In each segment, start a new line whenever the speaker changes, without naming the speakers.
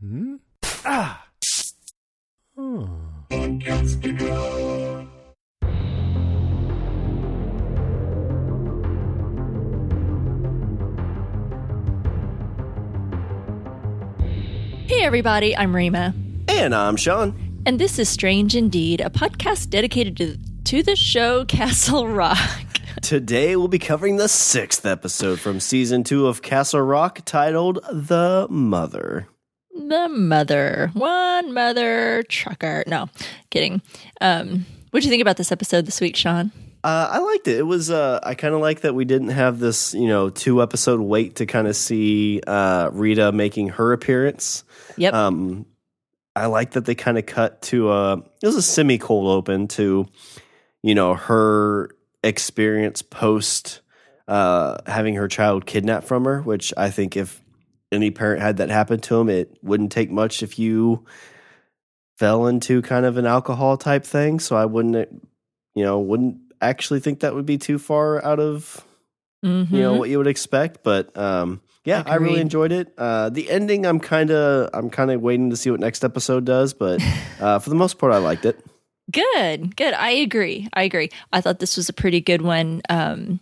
Hmm? Ah! Oh.
Hey, everybody, I'm Rima.
And I'm Sean.
And this is Strange Indeed, a podcast dedicated to, to the show Castle Rock.
Today we'll be covering the sixth episode from season two of Castle Rock titled The Mother.
The Mother. One Mother Trucker. No, kidding. Um, what do you think about this episode this week, Sean?
Uh, I liked it. It was. Uh, I kind of like that we didn't have this, you know, two episode wait to kind of see uh, Rita making her appearance.
Yep.
Um, I like that they kind of cut to a. It was a semi cold open to, you know, her experience post uh, having her child kidnapped from her. Which I think if any parent had that happen to them, it wouldn't take much if you fell into kind of an alcohol type thing. So I wouldn't, you know, wouldn't actually think that would be too far out of
mm-hmm.
you know what you would expect but um yeah
Agreed.
i really enjoyed it uh the ending i'm kind of i'm kind of waiting to see what next episode does but uh for the most part i liked it
Good, good. I agree. I agree. I thought this was a pretty good one. Um,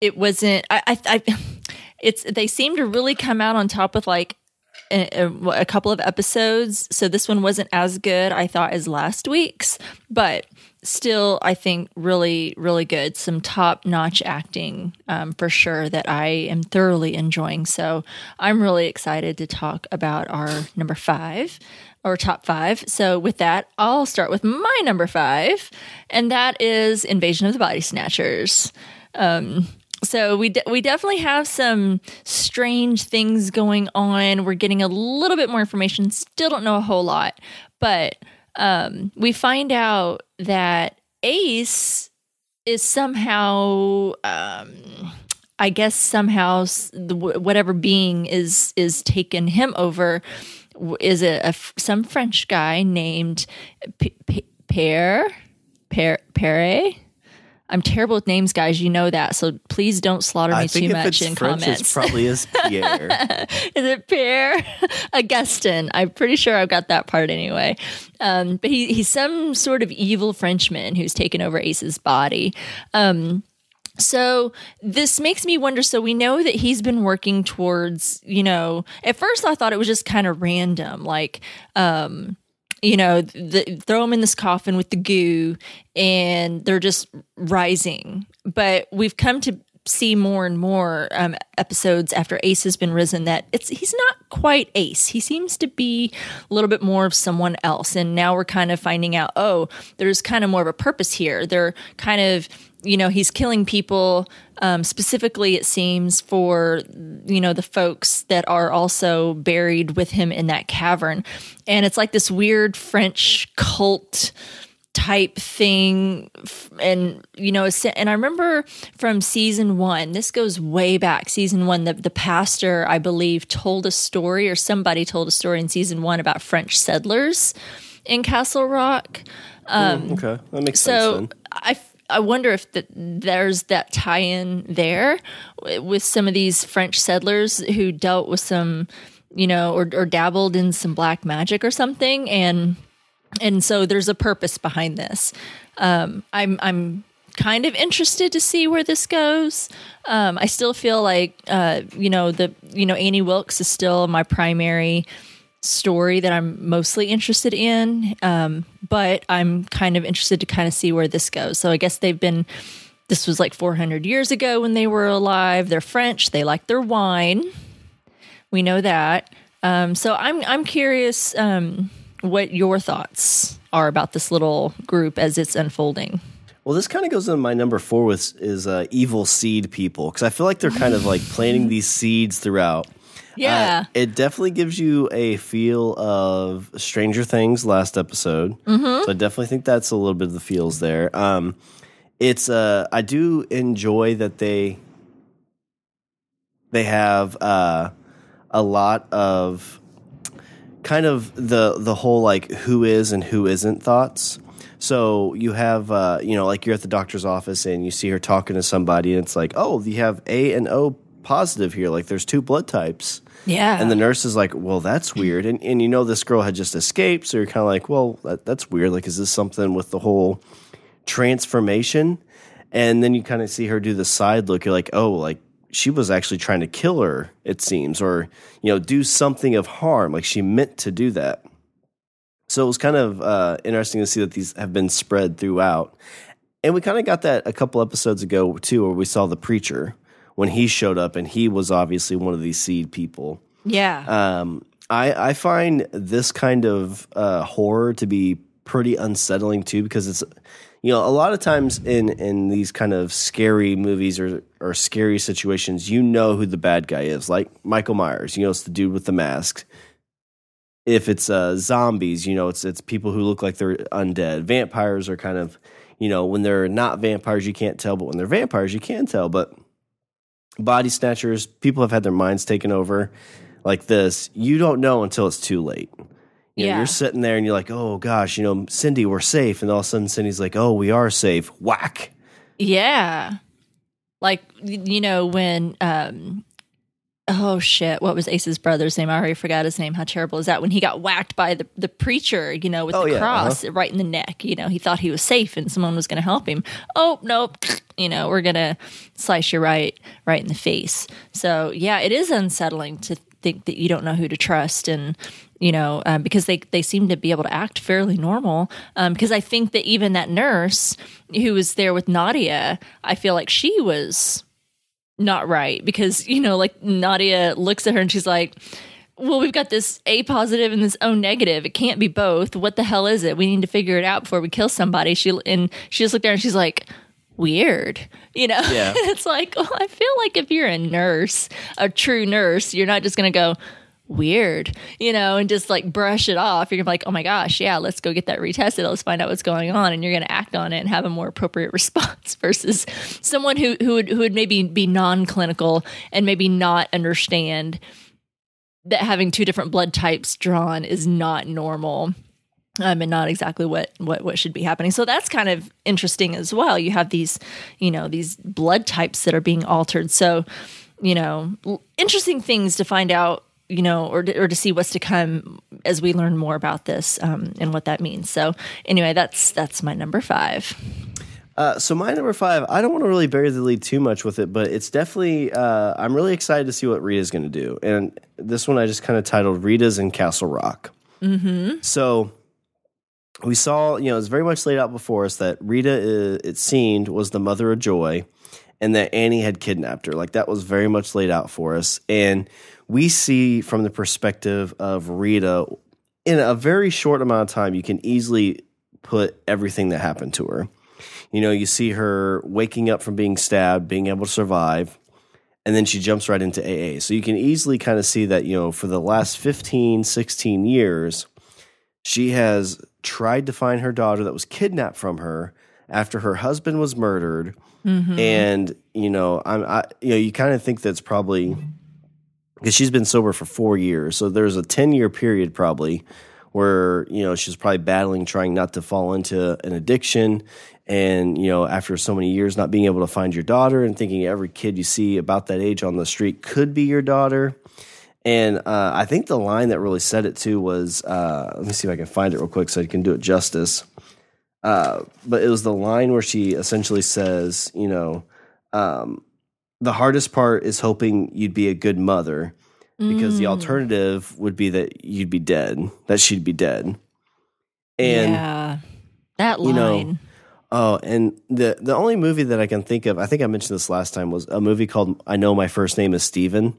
it wasn't. I, I, I it's. They seem to really come out on top with like a, a, couple of episodes. So this one wasn't as good, I thought, as last week's, but still, I think really, really good. Some top notch acting um, for sure that I am thoroughly enjoying. So I'm really excited to talk about our number five or top five. So with that, I'll start with my number five, and that is Invasion of the Body Snatchers. Um, so we de- we definitely have some strange things going on. We're getting a little bit more information. Still don't know a whole lot, but um, we find out that Ace is somehow. Um, I guess somehow the, whatever being is is taken him over is a, a some French guy named P- P- Pere Pere. I'm terrible with names, guys. You know that, so please don't slaughter me
I think
too much in
French,
comments.
It's probably is Pierre.
Is it Pierre Augustin? I'm pretty sure I've got that part anyway. Um, but he, he's some sort of evil Frenchman who's taken over Ace's body. Um, so this makes me wonder. So we know that he's been working towards, you know, at first I thought it was just kind of random, like, um, you know, the, throw them in this coffin with the goo and they're just rising. But we've come to see more and more um, episodes after Ace has been risen that it's he's not quite Ace. He seems to be a little bit more of someone else. And now we're kind of finding out, oh, there's kind of more of a purpose here. They're kind of you know he's killing people um, specifically it seems for you know the folks that are also buried with him in that cavern and it's like this weird french cult type thing and you know and i remember from season one this goes way back season one the, the pastor i believe told a story or somebody told a story in season one about french settlers in castle rock um,
Mm, okay, that makes
so
sense. Then.
I, I wonder if the, there's that tie-in there with some of these French settlers who dealt with some, you know, or, or dabbled in some black magic or something, and and so there's a purpose behind this. Um, I'm I'm kind of interested to see where this goes. Um, I still feel like uh, you know the you know Annie Wilkes is still my primary story that I'm mostly interested in. Um, but I'm kind of interested to kind of see where this goes. So I guess they've been, this was like 400 years ago when they were alive. They're French. They like their wine. We know that. Um, so I'm, I'm curious um, what your thoughts are about this little group as it's unfolding.
Well, this kind of goes into my number four with is uh, evil seed people because I feel like they're kind of like planting these seeds throughout.
Yeah.
Uh, it definitely gives you a feel of Stranger Things last episode.
Mm-hmm.
So I definitely think that's a little bit of the feels there. Um, it's uh, I do enjoy that they they have uh, a lot of kind of the the whole like who is and who isn't thoughts. So you have uh, you know like you're at the doctor's office and you see her talking to somebody and it's like oh you have A and O positive here. Like there's two blood types.
Yeah.
And the nurse is like, well, that's weird. And, and you know, this girl had just escaped. So you're kind of like, well, that, that's weird. Like, is this something with the whole transformation? And then you kind of see her do the side look. You're like, oh, like she was actually trying to kill her, it seems, or, you know, do something of harm. Like she meant to do that. So it was kind of uh, interesting to see that these have been spread throughout. And we kind of got that a couple episodes ago, too, where we saw the preacher when he showed up, and he was obviously one of these seed people.
yeah.
Um, I, I find this kind of uh, horror to be pretty unsettling too because it's you know a lot of times in in these kind of scary movies or or scary situations you know who the bad guy is like Michael Myers you know it's the dude with the mask if it's uh, zombies you know it's it's people who look like they're undead vampires are kind of you know when they're not vampires you can't tell but when they're vampires you can tell but body snatchers people have had their minds taken over like this, you don't know until it's too late. You know,
Yeah.
you're sitting there and you're like, oh gosh, you know, Cindy, we're safe. And all of a sudden, Cindy's like, oh, we are safe. Whack.
Yeah. Like you know when um oh shit, what was Ace's brother's name? I already forgot his name. How terrible is that? When he got whacked by the the preacher, you know, with
Oh,
the
yeah,
cross right in the neck. You know, he thought he was safe and someone was going to help him. Oh, nope. You know, we're going to slice you right right in the face. So, yeah, it is unsettling to think that you don't know who to trust and you know um, because they they seem to be able to act fairly normal um, because i think that even that nurse who was there with nadia i feel like she was not right because you know like nadia looks at her and she's like well we've got this a positive and this o negative. It can't be both. What the hell is it? We need to figure it out before we kill somebody. She and she just looked there and she's like weird you know?
Yeah.
it's like well, i feel like if you're a nurse a true nurse you're not just gonna go weird you know and just like brush it off you're like oh my gosh yeah let's go get that retested let's find out what's going on and you're gonna act on it and have a more appropriate response versus someone who who would who would maybe be non-clinical and maybe not understand that having two different blood types drawn is not normal um, and not exactly what, what what should be happening. So that's kind of interesting as well. You have these, you know, these blood types that are being altered. So, you know, interesting things to find out, you know, or to, or to see what's to come as we learn more about this um, and what that means. So, anyway, that's that's my number five.
Uh, so my number five, I don't want to really bury the lead too much with it, but it's definitely, uh, I'm really excited to see what Rita's going to do. And this one I just kind of titled Rita's in Castle Rock. Mm-hmm. So we saw, you know, it's very much laid out before us that Rita, uh, it seemed, was the mother of Joy and that Annie had kidnapped her. Like that was very much laid out for us. And we see from the perspective of Rita, in a very short amount of time, you can easily put everything that happened to her. You know, you see her waking up from being stabbed, being able to survive, and then she jumps right into AA. So you can easily kind of see that, you know, for the last 15, 16 years, she has tried to find her daughter that was kidnapped from her after her husband was murdered. Mm-hmm. And, you know, I'm, I, you know, you kind of think that's probably because she's been sober for four years. So there's a 10 year period probably where, you know, she's probably battling, trying not to fall into an addiction. And, you know, after so many years not being able to find your daughter and thinking every kid you see about that age on the street could be your daughter. And uh, I think the line that really said it too was uh, let me see if I can find it real quick so I can do it justice. Uh, but it was the line where she essentially says, you know, um, the hardest part is hoping you'd be a good mother because the
Mm.
alternative would be that you'd be dead, that she'd be dead. And
yeah, that
you know,
line.
Oh, and the the only movie that I can think of, I think I mentioned this last time, was a movie called I Know My First Name is Steven,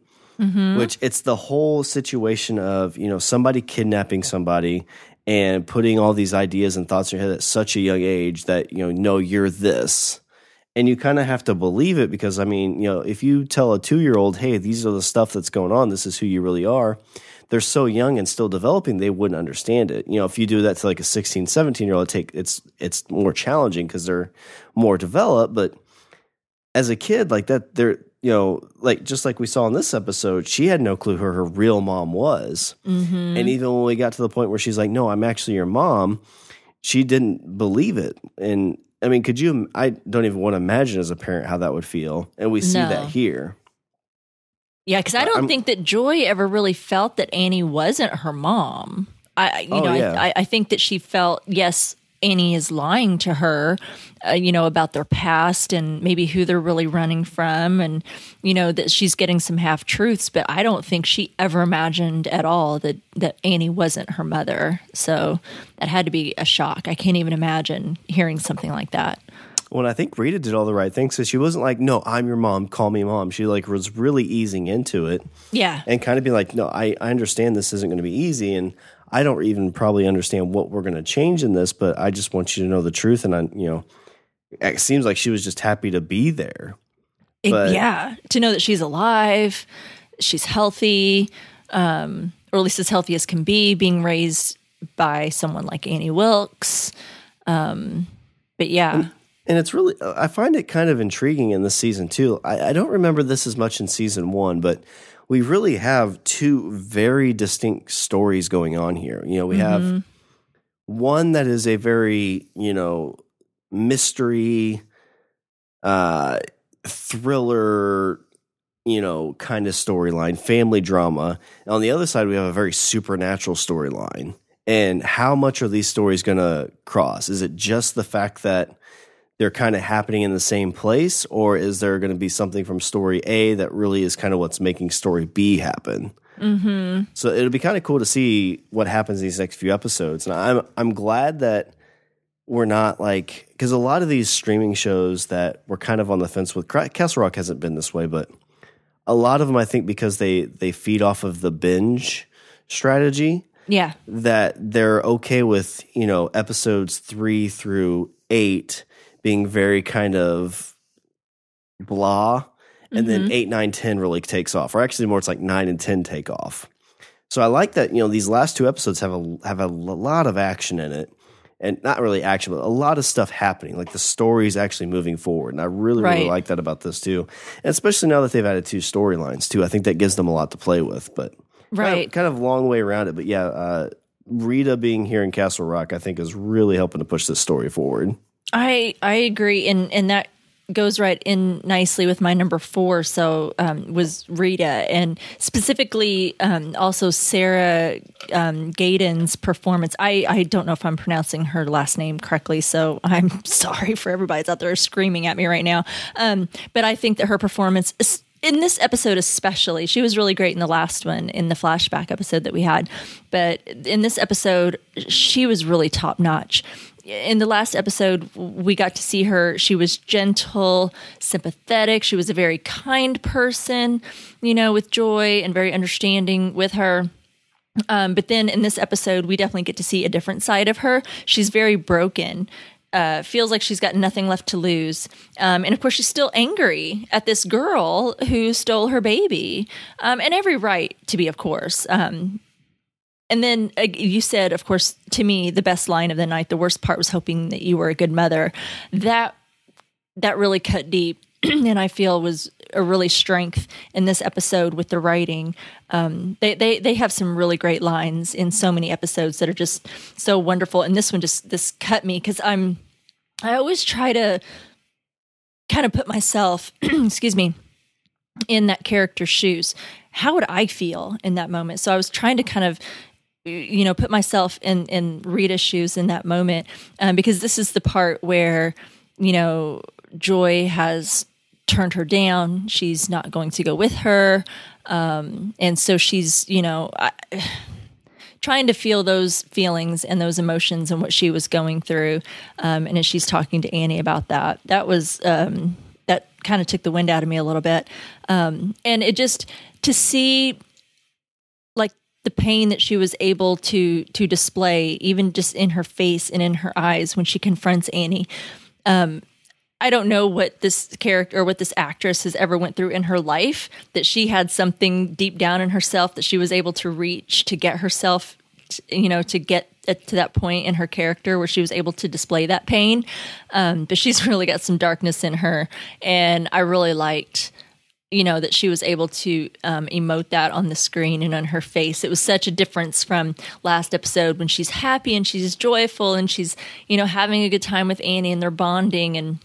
which it's the whole situation of, you know, somebody kidnapping somebody and putting all these ideas and thoughts in your head at such a young age that, you know, no, you're this. And you kind of have to believe it because, I mean, you know, if you tell a two year old, hey, these are the stuff that's going on, this is who you really are, they're so young and still developing they wouldn't understand it. You know if you do that to like a 16 17 year old take it's it's more challenging because they're more developed. But as a kid like that they're you know like just like we saw in this episode she had no clue who her real mom was.
Mm-hmm.
and even when we got to the point where she's like no i'm actually your mom she didn't believe it. And i mean could you i don't even want to imagine as a parent how that would feel and we see
No.
that here
Yeah, because I don't
I'm-
think that Joy ever really felt that Annie wasn't her mom. I, you
Oh,
know,
yeah.
I- I think that she felt yes, Annie is lying to her, uh, you know, about their past and maybe who they're really running from, and you know that she's getting some half truths. But I don't think she ever imagined at all that that Annie wasn't her mother. So that had to be a shock. I can't even imagine hearing something like that.
Well, I think Rita did all the right things. So she wasn't like, "No, I'm your mom. Call me mom." She like was really easing into it
Yeah,
and kind of be like, "No, I, I understand this isn't going to be easy, and I don't even probably understand what we're going to change in this, but I just want you to know the truth." And I, you know, it seems like she was just happy to be there.
It- yeah, to know that she's alive, she's healthy, um, or at least as healthy as can be, being raised by someone like Annie Wilkes. Um, but yeah,
And it's really, I find it kind of intriguing in this season too. I, I don't remember this as much in season one, but we really have two very distinct stories going on here. You know, we have one that is a very, you know, mystery, uh, thriller, you know, kind of storyline, family drama. And on the other side, we have a very supernatural storyline. And how much are these stories going to cross? Is it just the fact that they're kind of happening in the same place, or is there going to be something from story A that really is kind of what's making story B happen? Mm-hmm. So it'll be kind of cool to see what happens in these next few episodes. And I'm I'm glad that we're not like because a lot of these streaming shows that we're kind of on the fence with. Castle Rock hasn't been this way, but a lot of them I think because they they feed off of the binge strategy
yeah,
that they're okay with, you know, episodes three through eight being very kind of blah. And then eight, nine, ten really takes off. Or actually more it's like nine and ten take off. So I like that, you know, these last two episodes have a have a lot of action in it. And not really action, but a lot of stuff happening. Like the story is actually moving forward. And I really, really like that about this too. And especially now that they've added two storylines too. I think that gives them a lot to play with. But kind of-
right.
kind of long way around it, but yeah, uh, Rita being here in Castle Rock, I think, is really helping to push this story forward.
I I agree, and and that goes right in nicely with my number four. So um, was Rita, and specifically um, also Sarah um, performance. I I don't know if I'm pronouncing her last name correctly, so I'm sorry for everybody that's out there screaming at me right now. Um, but I think that her performance. is in this episode especially she was really great in the last one in the flashback episode that we had but in this episode she was really top notch in the last episode we got to see her she was gentle sympathetic she was a very kind person you know with joy and very understanding with her um, but then in this episode, we definitely get to see a different side of her. She's very broken. Uh, feels like she's got nothing left to lose. Um, and of course, she's still angry at this girl who stole her baby. Um, and every right to be, of course. Um, and then uh, you said, of course, to me, the best line of the night, the worst part was hoping that you were a good mother. That that really cut deep and I feel was a really strength in this episode with the writing. Um, they, they they have some really great lines in so many episodes that are just so wonderful. And this one just this cut me because I'm I always try to kind of put myself, excuse me, in that character's shoes. How would I feel in that moment? So I was trying to kind of you know put myself in in Rita's shoes in that moment um, because this is the part where you know Joy has turned her down. She's not going to go with her, um, and so she's you know. I, trying to feel those feelings and those emotions and what she was going through um, and as she's talking to annie about that that was um, that kind of took the wind out of me a little bit um, and it just to see the pain that she was able to to display even just in her face and in her eyes when she confronts annie. Um, I don't know what this character or what this actress has ever went through in her life that she had something deep down in herself that she was able to reach to get herself you know to get to that point in her character where she was able to display that pain. Um, but she's really got some darkness in her. And i really liked you know that she was able to um, emote that on the screen and on her face. It was such a difference from last episode when she's happy and she's joyful and she's you know having a good time with annie and they're bonding and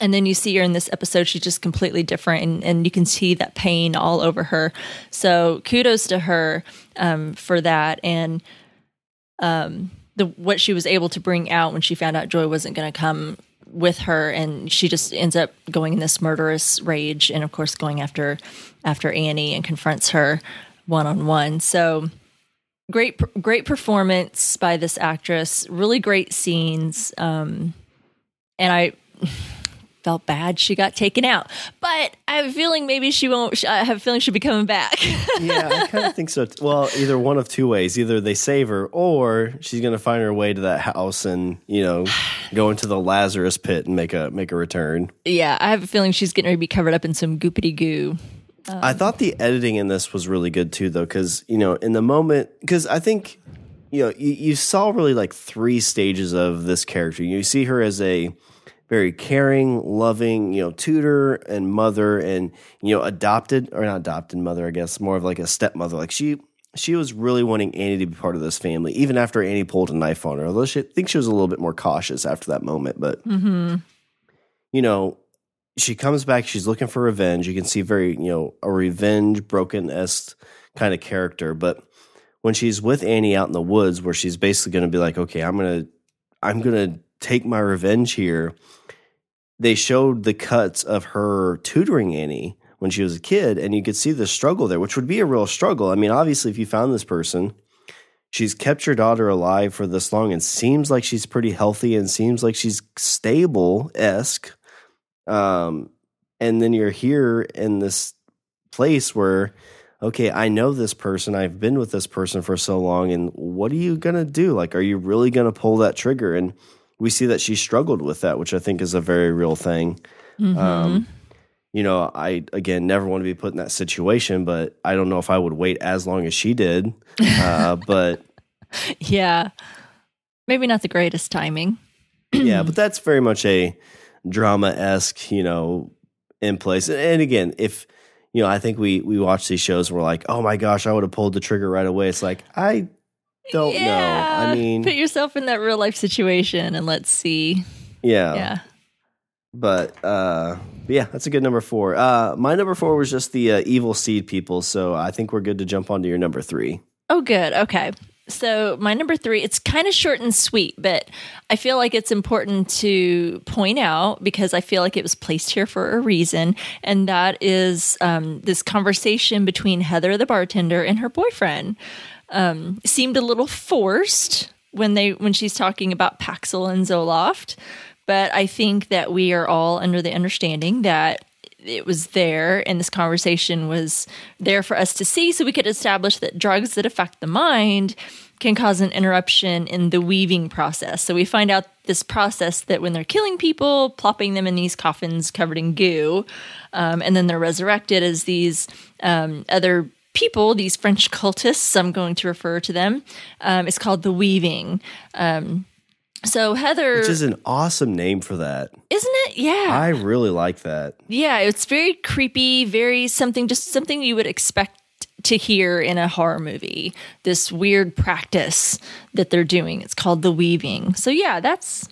and then you see her in this episode she's just completely different and, and you can see that pain all over her. So kudos to her um, for that and um, the what she was able to bring out when she found out joy wasn't going to come with her and she just ends up going in this murderous rage and of course going after after annie and confronts her one-on-one. So great great performance by this actress really great scenes um, and i felt bad she got taken out. But I have a feeling maybe she won't. I have a feeling she'll be coming back.
yeah, I kind of think so. Well, either one of two ways: either they save her, or she's going to find her way to that house and you know go into the Lazarus pit and make a make a return.
Yeah, I have a feeling she's getting to be covered up in some goopity goo.
Um, I thought the editing in this was really good too, though, because you know, in the moment, because I think you know, you, you saw really like three stages of this character. You see her as a very caring, loving, you know, tutor and mother and, you know, adopted or not adopted mother, I guess, more of like a stepmother. Like she she was really wanting Annie to be part of this family, even after Annie pulled a knife on her. Although she, I think she was a little bit more cautious after that moment. But,
mm-hmm.
you know, she comes back. She's looking for revenge. You can see very, you know, a revenge broken esque kind of character. But when she's with Annie out in the woods, where she's basically going to be like, okay, I'm going to, I'm going to take my revenge here they showed the cuts of her tutoring Annie when she was a kid, and you could see the struggle there, which would be a real struggle. I mean, obviously, if you found this person, she's kept your daughter alive for this long and seems like she's pretty healthy and seems like she's stable esque. Um, and then you're here in this place where, okay, I know this person, I've been with this person for so long, and what are you gonna do? Like, are you really gonna pull that trigger? And we see that she struggled with that, which I think is a very real thing. Mm-hmm. Um, you know, I again never want to be put in that situation, but I don't know if I would wait as long as she did. Uh, but
yeah, maybe not the greatest timing.
yeah, but that's very much a drama esque, you know, in place. And again, if you know, I think we we watch these shows, and we're like, oh my gosh, I would have pulled the trigger right away. It's like I don't yeah. know. I mean,
put yourself in that real life situation and let's see.
Yeah.
Yeah.
But uh yeah, that's a good number 4. Uh my number 4 was just the uh, evil seed people, so I think we're good to jump on to your number 3.
Oh good. Okay. So my number 3, it's kind of short and sweet, but I feel like it's important to point out because I feel like it was placed here for a reason, and that is um, this conversation between Heather the bartender and her boyfriend um, seemed a little forced when they when she's talking about Paxil and Zoloft. But I think that we are all under the understanding that it was there and this conversation was there for us to see so we could establish that drugs that affect the mind can cause an interruption in the weaving process. So we find out this process that when they're killing people, plopping them in these coffins covered in goo, um, and then they're resurrected as these um, other people, these French cultists, I'm going to refer to them. Um, it's called the Weaving. Um, so Heather,
which is an awesome name for that,
isn't it? Yeah,
I really like that.
Yeah, it's very creepy, very something, just something you would expect to hear in a horror movie. This weird practice that they're doing. It's called the weaving. So yeah, that's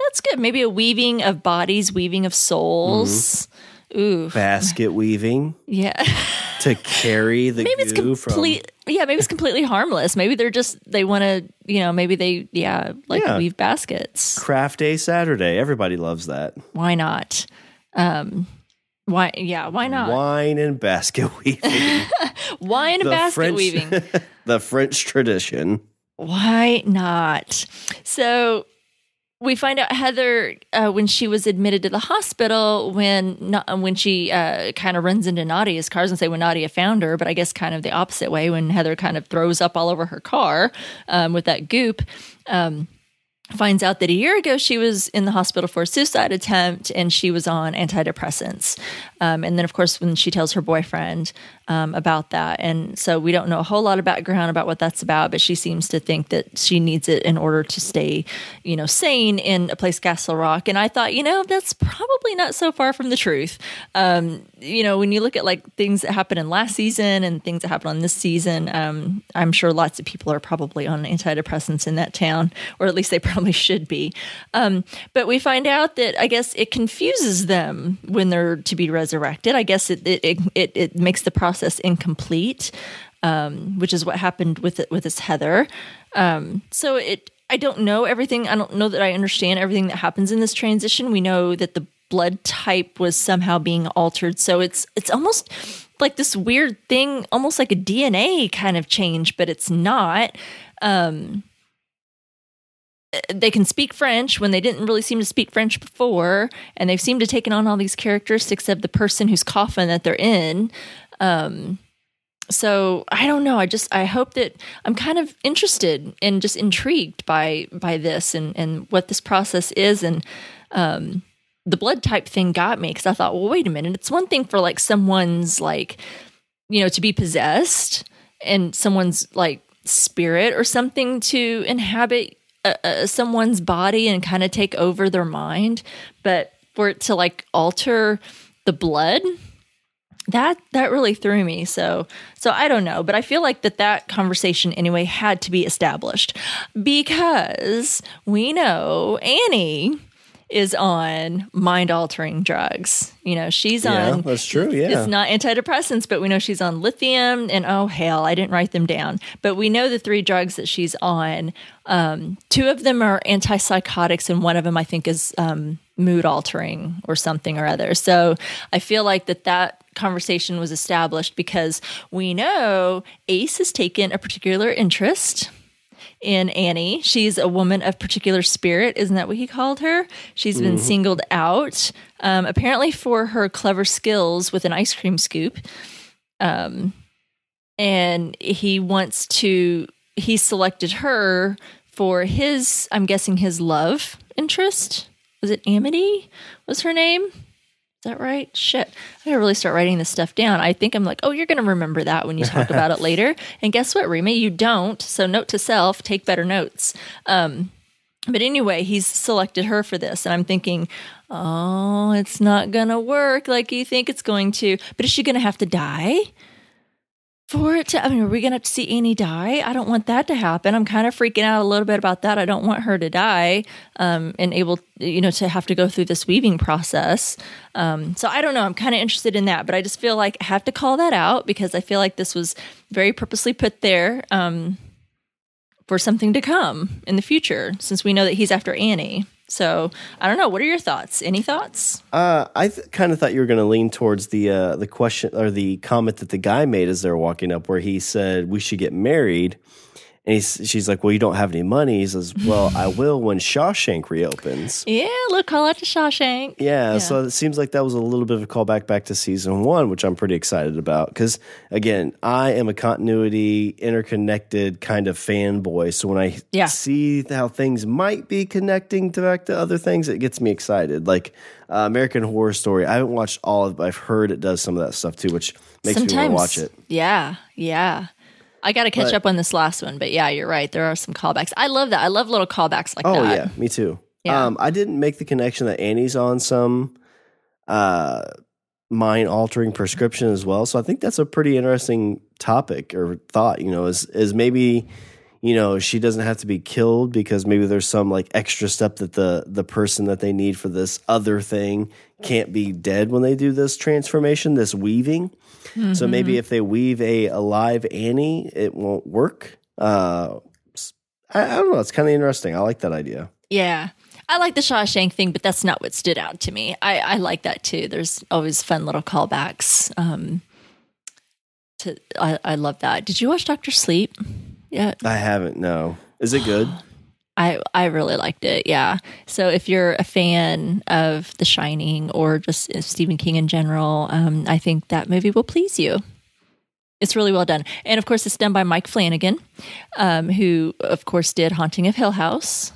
that's good. Maybe a weaving of bodies, weaving of souls. Mm-hmm. Ooh,
basket weaving.
Yeah.
to carry the maybe it's complete.
From... Yeah, maybe it's completely harmless. Maybe they're just they want to. You know, maybe they yeah like yeah. weave baskets.
Craft Day Saturday. Everybody loves that.
Why not? Um, why? Yeah, why not?
Wine and basket weaving.
Wine and basket
French,
weaving.
the French tradition.
Why not? So we find out Heather uh, when she was admitted to the hospital when when she uh, kind of runs into Nadia's cars and say when Nadia found her, but I guess kind of the opposite way when Heather kind of throws up all over her car um, with that goop. Um, finds out that a year ago she was in the hospital for a suicide attempt and she was on antidepressants. Um, and then, of course, when she tells her boyfriend, um, about that. And so we don't know a whole lot of background about what that's about, but she seems to think that she needs it in order to stay, you know, sane in a place, Castle Rock. And I thought, you know, that's probably not so far from the truth. Um, you know, when you look at like things that happened in last season and things that happened on this season, um, I'm sure lots of people are probably on antidepressants in that town, or at least they probably should be. Um, but we find out that I guess it confuses them when they're to be resurrected. I guess it it it, it makes the process incomplete, um, which is what happened with it with this Heather. Um, so it. I don't know everything. I don't know that I understand everything that happens in this transition. We know that the blood type was somehow being altered, so it's it's almost like this weird thing, almost like a DNA kind of change, but it's not. Um, they can speak French when they didn't really seem to speak French before, and they've seemed to taken on all these characteristics of the person whose coffin that they're in. Um, so I don't know. I just I hope that I'm kind of interested and just intrigued by by this and and what this process is and um, the blood type thing got me because I thought, well, wait a minute. It's one thing for like someone's like you know to be possessed and someone's like spirit or something to inhabit uh, someone's body and kind of take over their mind, but for it to like alter the blood, that that really threw me. So so I don't know, but I feel like that that conversation anyway had to be established because we know Annie is on mind altering drugs. You know, she's
Yeah,
on
that's true. Yeah.
it's not antidepressants, but we know she's on lithium and oh hell, I didn't write them down. But we know the three drugs that she's on. Um, two of them are antipsychotics, and one of them I think is um, mood altering or something or other. So I feel like that that conversation was established because we know Ace has taken a particular interest in Annie. She's a woman of particular spirit. Isn't that what he called her? She's been singled out, um, apparently for her clever skills with an ice cream scoop. Um, and he wants to, he selected her for his, I'm guessing his love interest. Was it Amity? Was her name? Is that right? Shit. I gotta really start writing this stuff down. I think I'm like, oh, you're gonna remember that when you talk about it later. And guess what, Rima? You don't. So note to self, take better notes. Um, but anyway, he's selected her for this, and I'm thinking, oh, it's not gonna work like you think it's going to. But is she gonna have to die? For it to, I mean, are we gonna have to see Annie die? I don't want that to happen. I'm kind of freaking out a little bit about that. I don't want her to die, um, and able, you know, to have to go through this weaving process. Um, so I don't know. I'm kind of interested in that, but I just feel like I have to call that out because I feel like this was very purposely put there um, for something to come in the future, since we know that he's after Annie. So I don't know. What are your thoughts? Any thoughts?
Uh, I th- kind of thought you were going to lean towards the uh, the question or the comment that the guy made as they were walking up, where he said we should get married, and he's, she's like, "Well, you don't have any money." He says, "Well, I will when Shawshank reopens."
Yeah, look, call out to Shawshank.
Yeah, so it seems like that was a little bit of a callback back to season one, which I'm pretty excited about. Because again, I am a continuity, interconnected kind of fanboy. So when I
Yeah.
see how things might be connecting to back to other things, it gets me excited. Like uh, American Horror Story, I haven't watched all of it, but I've heard it does some of that stuff too, which makes me want to watch it.
Yeah, yeah. I got to catch
But-
up on this last one, but yeah, you're right. There are some callbacks. I love that. I love little callbacks like
Oh
that.
Oh yeah, me too.
Yeah.
Um, I didn't make the connection that Annie's on some uh, mind altering prescription as well. So I think that's a pretty interesting topic or thought. You know, is is maybe you know she doesn't have to be killed because maybe there's some like extra step that the the person that they need for this other thing can't be dead when they do this transformation, this weaving. So
Mm-hmm.
maybe if they weave a alive Annie, it won't work. Uh, I, I don't know. It's kind of interesting. I like that idea.
Yeah. I like the Shawshank thing, but that's not what stood out to me. I, I like that too. There's always fun little callbacks. Um, to I, I love that. Did you watch Doctor Sleep? Yeah,
I haven't. No, is it good?
I I really liked it. Yeah. So if you're a fan of The Shining or just Stephen King in general, um, I think that movie will please you. It's really well done, and of course, it's done by Mike Flanagan, um, who of course did Haunting of Hill House,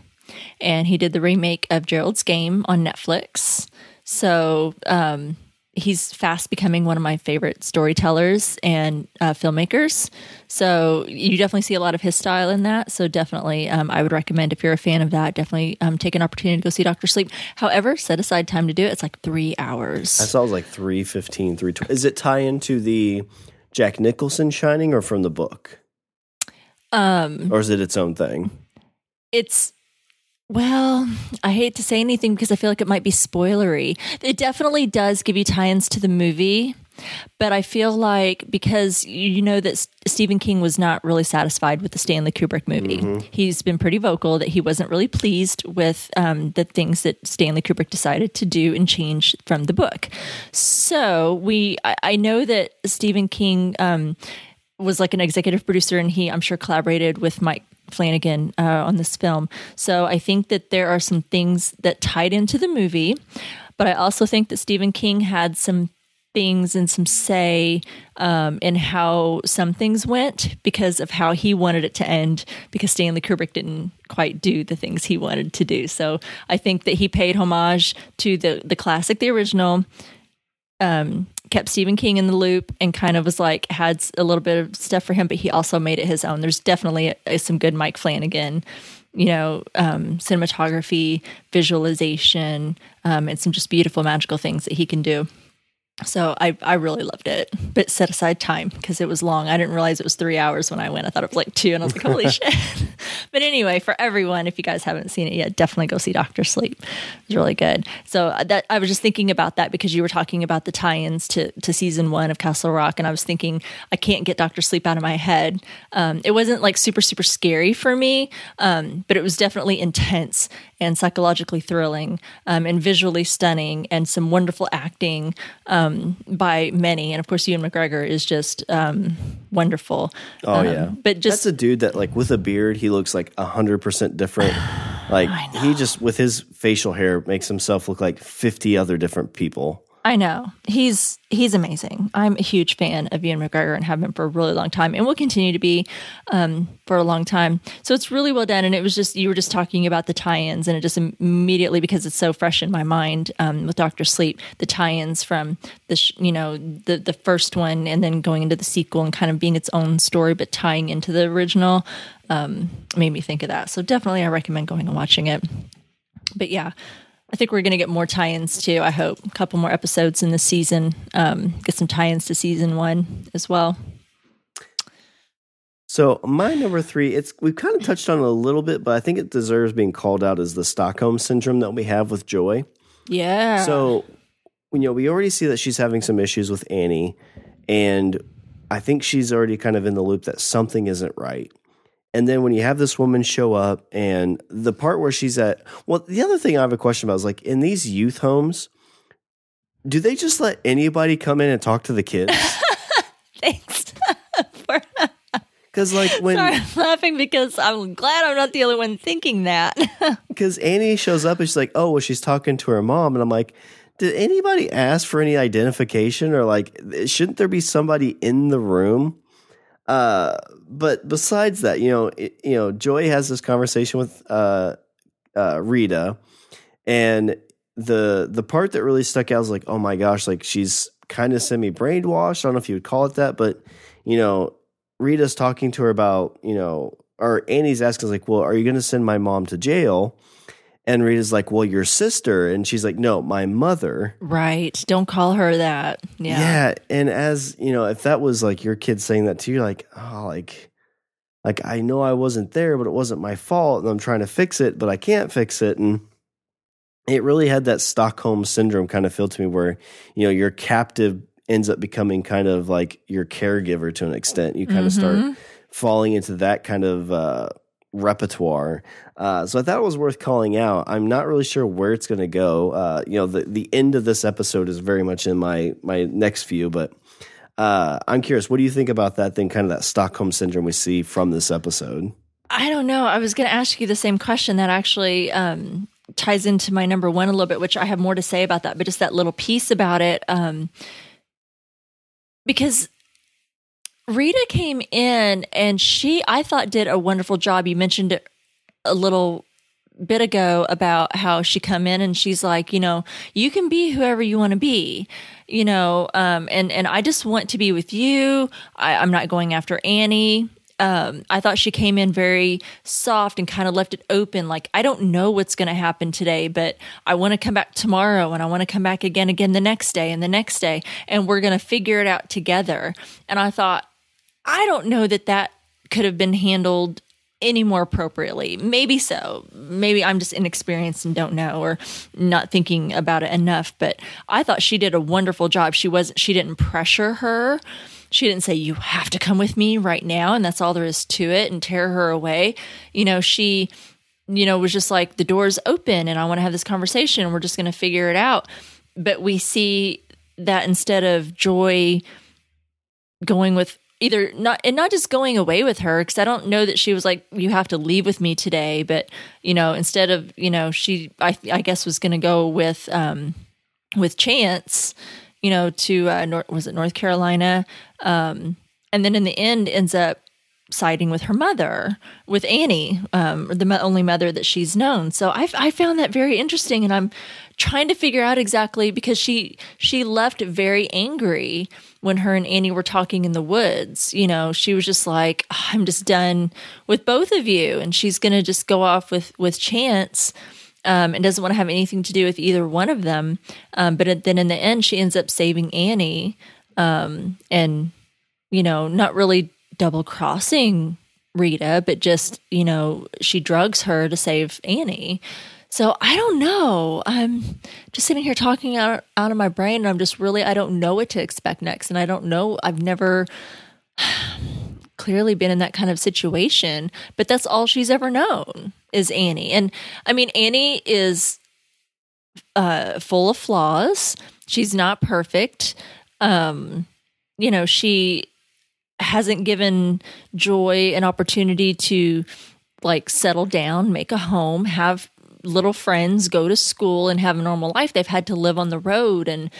and he did the remake of Gerald's Game on Netflix. So um, he's fast becoming one of my favorite storytellers and uh, filmmakers. So you definitely see a lot of his style in that. So definitely, um, I would recommend if you're a fan of that, definitely um, take an opportunity to go see Doctor Sleep. However, set aside time to do it. It's like three hours.
I saw it was like 315, 320. Is it tie into the Jack Nicholson Shining or from the book?
Um,
Or is it its own thing?
it's well, I hate to say anything because I feel like it might be spoilery. It definitely does give you tie-ins to the movie, but I feel like because you know that S- Stephen King was not really satisfied with the Stanley Kubrick movie. He's been pretty vocal that he wasn't really pleased with um, the things that Stanley Kubrick decided to do and change from the book. So we, I, I know that Stephen King. Um, was like an executive producer and he i'm sure collaborated with mike flanagan uh, on this film. So i think that there are some things that tied into the movie but i also think that stephen king had some things and some say um, in how some things went because of how he wanted it to end because stanley kubrick didn't quite do the things he wanted to do. So i think that he paid homage to the the classic the original um, kept Stephen King in the loop and kind of was like had a little bit of stuff for him, but he also made it his own. There's definitely a, some good Mike Flanagan, you know, um, cinematography, visualization, um, and some just beautiful magical things that he can do. So I, I really loved it, but set aside time because it was long. I didn't realize it was three hours when I went. I thought it was like two, and I was like, holy shit. But anyway, for everyone, if you guys haven't seen it yet, definitely go see Doctor Sleep. It's really good. So uh, that I was just thinking about that because you were talking about the tie-ins to to season one of Castle Rock, and I was thinking I can't get Doctor Sleep out of my head. Um, it wasn't like super super scary for me, um, but it was definitely intense and psychologically thrilling um, and visually stunning and some wonderful acting um, by many. And of course, Ewan McGregor is just um, wonderful.
Oh
Um,
yeah,
but just
that's a dude that like with a beard, he looks like hundred percent different. Like he just with his facial hair makes himself look like fifty other different people.
I know he's he's amazing. I'm a huge fan of Ewan McGregor and have been for a really long time, and will continue to be um, for a long time. So it's really well done. And it was just you were just talking about the tie-ins, and it just immediately because it's so fresh in my mind um, with Doctor Sleep, the tie-ins from the sh- you know the the first one, and then going into the sequel and kind of being its own story, but tying into the original um, made me think of that. So definitely, I recommend going and watching it. But yeah. I think we're going to get more tie-ins too. I hope a couple more episodes in the season. Um, get some tie-ins to season one as well.
So my number three, it's we've kind of touched on it a little bit, but I think it deserves being called out as the Stockholm syndrome that we have with Joy.
Yeah.
So, you know, we already see that she's having some issues with Annie, and I think she's already kind of in the loop that something isn't right. And then when you have this woman show up, and the part where she's at, well, the other thing I have a question about is like in these youth homes, do they just let anybody come in and talk to the kids?
thanks. for,
Because like when
sorry, I'm laughing because I'm glad I'm not the only one thinking that.
because Annie shows up and she's like, oh, well, she's talking to her mom, and I'm like, did anybody ask for any identification or like, shouldn't there be somebody in the room? Uh, but besides that, you know, it, you know, Joy has this conversation with uh, uh, Rita, and the the part that really stuck out was like, oh my gosh, like she's kind of semi brainwashed. I don't know if you would call it that, but you know, Rita's talking to her about, you know, or Annie's asking like, well, are you going to send my mom to jail? And Rita's like, well, your sister, and she's like, no, my mother.
right. Don't call her that. Yeah.
Yeah. And as you know, if that was like your kid saying that to you, like, oh, like, like I know I wasn't there, but it wasn't my fault, and I'm trying to fix it, but I can't fix it, and it really had that Stockholm syndrome kind of feel to me, where you know your captive ends up becoming kind of like your caregiver to an extent. You kind of start falling into that kind of uh, repertoire. Uh, so I thought it was worth calling out. I'm not really sure where it's going to go. Uh, you know, the the end of this episode is very much in my my next view, but uh, I'm curious. What do you think about that thing? Kind of that Stockholm syndrome we see from this episode.
I don't know. I was going to ask you the same question that actually um, ties into my number one a little bit, which I have more to say about that, but just that little piece about it. Um, because Rita came in and she, I thought, did a wonderful job. You mentioned it a little bit ago about how she come in and she's like, you know, you can be whoever you want to be, you know, um, and and I just want to be with you. I, I'm not going after Annie. Um, I thought she came in very soft and kind of left it open. Like, I don't know what's going to happen today, but I want to come back tomorrow and I want to come back again, again the next day and the next day, and we're going to figure it out together. And I thought, I don't know that that could have been handled any more appropriately. Maybe so. Maybe I'm just inexperienced and don't know or not thinking about it enough, but I thought she did a wonderful job. She was she didn't pressure her. She didn't say you have to come with me right now and that's all there is to it and tear her away. You know, she you know was just like the door's open and I want to have this conversation we're just going to figure it out. But we see that instead of joy going with either not and not just going away with her because I don't know that she was like you have to leave with me today, but you know instead of you know she I I guess was going to go with um with Chance, you know to uh, North, was it North Carolina, um and then in the end ends up siding with her mother, with Annie, um, the only mother that she's known. So I, I found that very interesting, and I'm trying to figure out exactly because she she left very angry when her and Annie were talking in the woods. You know, she was just like, oh, "I'm just done with both of you," and she's going to just go off with with Chance. Um, and doesn't want to have anything to do with either one of them. Um, but then in the end, she ends up saving Annie, um, and you know, not really double crossing Rita, but just, you know, she drugs her to save Annie. So I don't know. I'm just sitting here talking out, out of my brain and I'm just really, I don't know what to expect next. And I don't know, I've never clearly been in that kind of situation, but that's all she's ever known is Annie. And I mean, Annie is uh, full of flaws. She's not perfect. Um, you know, she hasn't given Joy an opportunity to like settle down, make a home, have little friends, go to school and have a normal life. They've had to live on the road and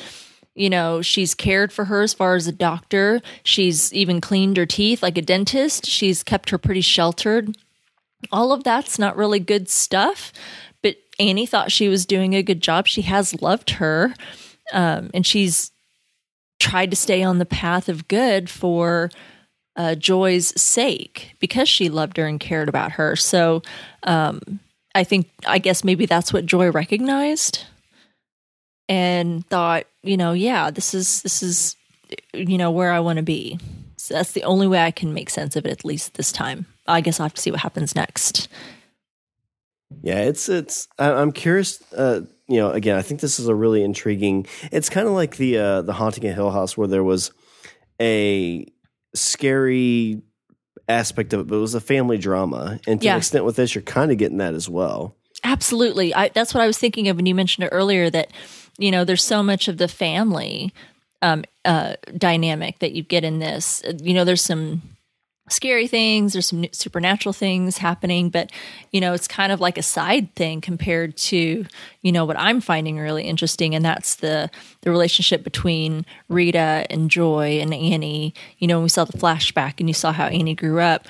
you know, she's cared for her as far as a doctor. She's even cleaned her teeth like a dentist. She's kept her pretty sheltered. All of that's not really good stuff, but Annie thought she was doing a good job. She has loved her, um, and she's tried to stay on the path of good for uh, Joy's sake because she loved her and cared about her. So um, I think, I guess maybe that's what Joy recognized and thought, you know, yeah, this is, this is, you know, where I want to be. So that's the only way I can make sense of it, at least this time. I guess I'll have to see what happens next.
Yeah, it's, it's, I'm curious, uh, you know, again, I think this is a really intriguing. It's kind of like the uh, the haunting at Hill House, where there was a scary aspect of it, but it was a family drama, and to
Yeah.
an extent with this, you're kind of getting that as well.
Absolutely. I, that's what I was thinking of when you mentioned it earlier that, you know, there's so much of the family um, uh, dynamic that you get in this. You know, there's some scary things, there's some supernatural things happening, but, you know, it's kind of like a side thing compared to, you know, what I'm finding really interesting. And that's the, the relationship between Rita and Joy and Annie. You know, we saw the flashback and you saw how Annie grew up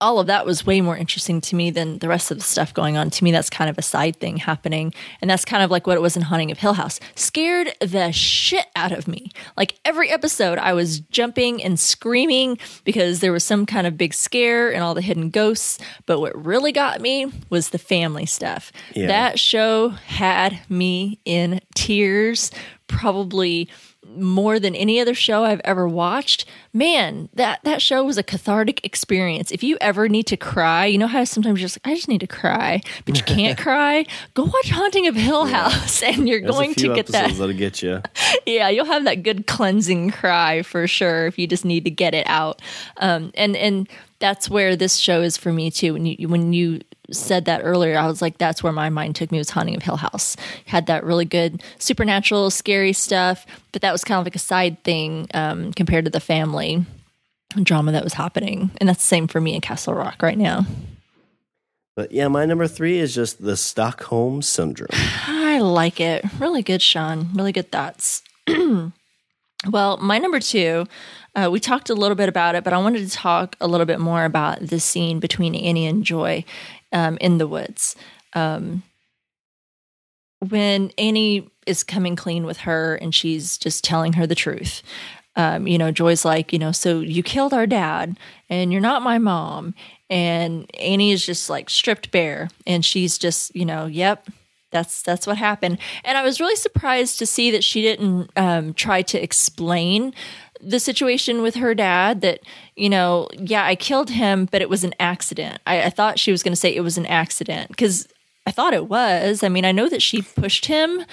all of that was way more interesting to me than the rest of the stuff going on. To me, that's kind of a side thing happening. And that's kind of like what it was in Haunting of Hill House. Scared the shit out of me. Like every episode, I was jumping and screaming because there was some kind of big scare and all the hidden ghosts. But what really got me was the family stuff.
Yeah.
That show had me in tears, probably more than any other show I've ever watched. Man, that that show was a cathartic experience. If you ever need to cry, you know how sometimes you're just like, I just need to cry, but you can't cry. Go watch Haunting of Hill House, and you're
There's
going to get that.
that'll get you.
Yeah, you'll have that good cleansing cry for sure if you just need to get it out. Um, and and that's where this show is for me too. When you when you said that earlier, I was like, that's where my mind took me was Haunting of Hill House. Had that really good supernatural, scary stuff, but that was kind of like a side thing um, compared to the family drama that was happening. And that's the same for me in Castle Rock right now.
But yeah, my number three is just the Stockholm syndrome.
I like it. Really good, Sean. Really good thoughts. well, my number two, uh, we talked a little bit about it, but I wanted to talk a little bit more about the scene between Annie and Joy um, in the woods. um, when Annie is coming clean with her and she's just telling her the truth. Um, you know, Joy's like, you know, so you killed our dad and you're not my mom. And Annie is just like stripped bare and she's just, you know, yep, that's that's what happened. And I was really surprised to see that she didn't um, try to explain the situation with her dad that you know yeah i killed him but it was an accident i, I thought she was going to say it was an accident because i thought it was i mean i know that she pushed him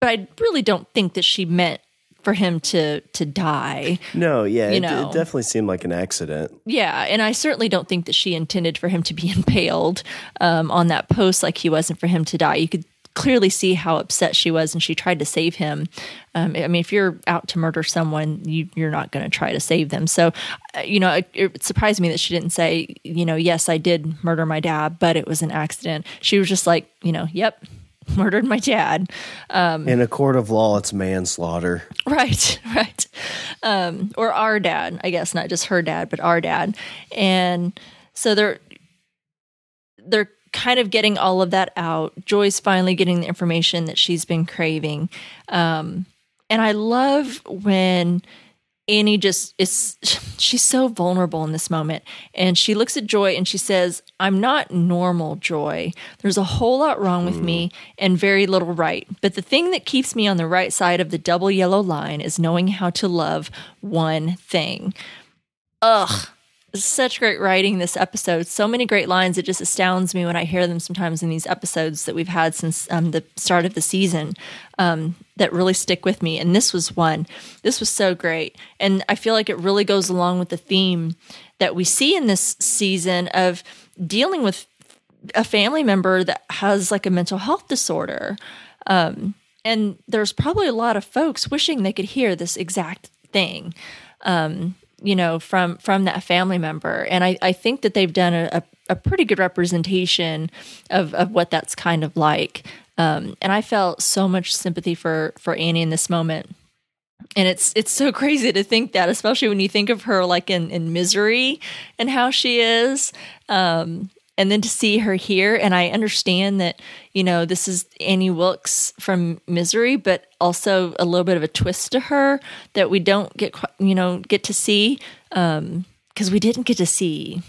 but i really don't think that she meant for him to to die
No, yeah,
You
it,
know.
it definitely seemed like an accident.
yeah and i certainly don't think that she intended for him to be impaled um, on that post like he wasn't for him to die you could clearly see how upset she was and she tried to save him um, i mean if you're out to murder someone you, you're not going to try to save them so uh, you know it, it surprised me that she didn't say you know yes i did murder my dad but it was an accident she was just like you know yep murdered my dad
In a court of law, it's manslaughter.
Right, right. Um, or our dad, I guess, not just her dad, but our dad. And so they're they're kind of getting all of that out. Joy's finally getting the information that she's been craving. Um, and I love when Annie just is she's so vulnerable in this moment. And she looks at Joy and she says, I'm not normal, Joy. There's a whole lot wrong with me and very little right. But the thing that keeps me on the right side of the double yellow line is knowing how to love one thing. Ugh. Such great writing this episode. So many great lines. It just astounds me when I hear them sometimes in these episodes that we've had since um, the start of the season um, that really stick with me. And this was one. This was so great. And I feel like it really goes along with the theme that we see in this season of dealing with a family member that has like a mental health disorder. Um, and there's probably a lot of folks wishing they could hear this exact thing um, you know, from from that family member. And I, I think that they've done a, a, pretty good representation of, of what that's kind of like. Um, and I felt so much sympathy for for Annie in this moment. And it's it's so crazy to think that, especially when you think of her like in, in misery and how she is. Um, and then to see her here and i understand that you know this is annie wilkes from misery but also a little bit of a twist to her that we don't get you know get to see um because we didn't get to see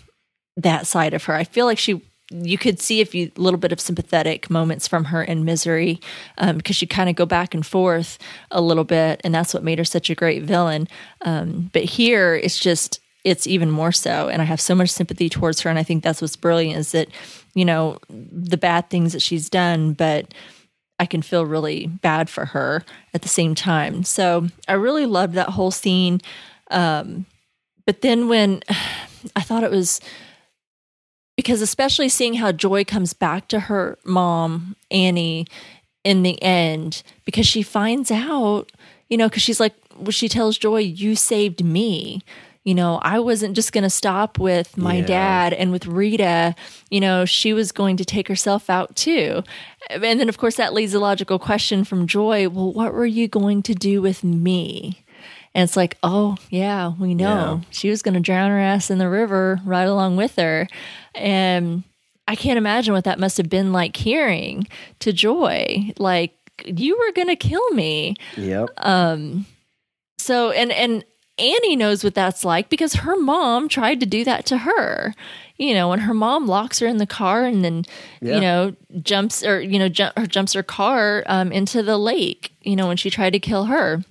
that side of her. I feel like she you could see a little bit of sympathetic moments from her in misery um, because you kind of go back and forth a little bit and that's what made her such a great villain. Um, but here it's just it's even more so and i have so much sympathy towards her and i think that's what's brilliant is that you know the bad things that she's done but i can feel really bad for her at the same time. So i really loved that whole scene um, but then when i thought it was because especially seeing how joy comes back to her mom annie in the end because she finds out you know because she's like well, she tells joy you saved me you know i wasn't just going to stop with my
Yeah.
dad and with rita you know she was going to take herself out too and then of course that leads a logical question from joy well what were you going to do with me and it's like, oh, yeah, we know.
Yeah.
She was going to drown her ass in the river right along with her. And I can't imagine what that must have been like hearing to Joy. Like, you were going to kill me.
Yep.
Um, so, and, and, Annie knows what that's like because her mom tried to do that to her. You know, when her mom locks her in the car and then,
Yeah.
you know, jumps or you know, jump, or jumps her car um, into the lake. You know, when she tried to kill her.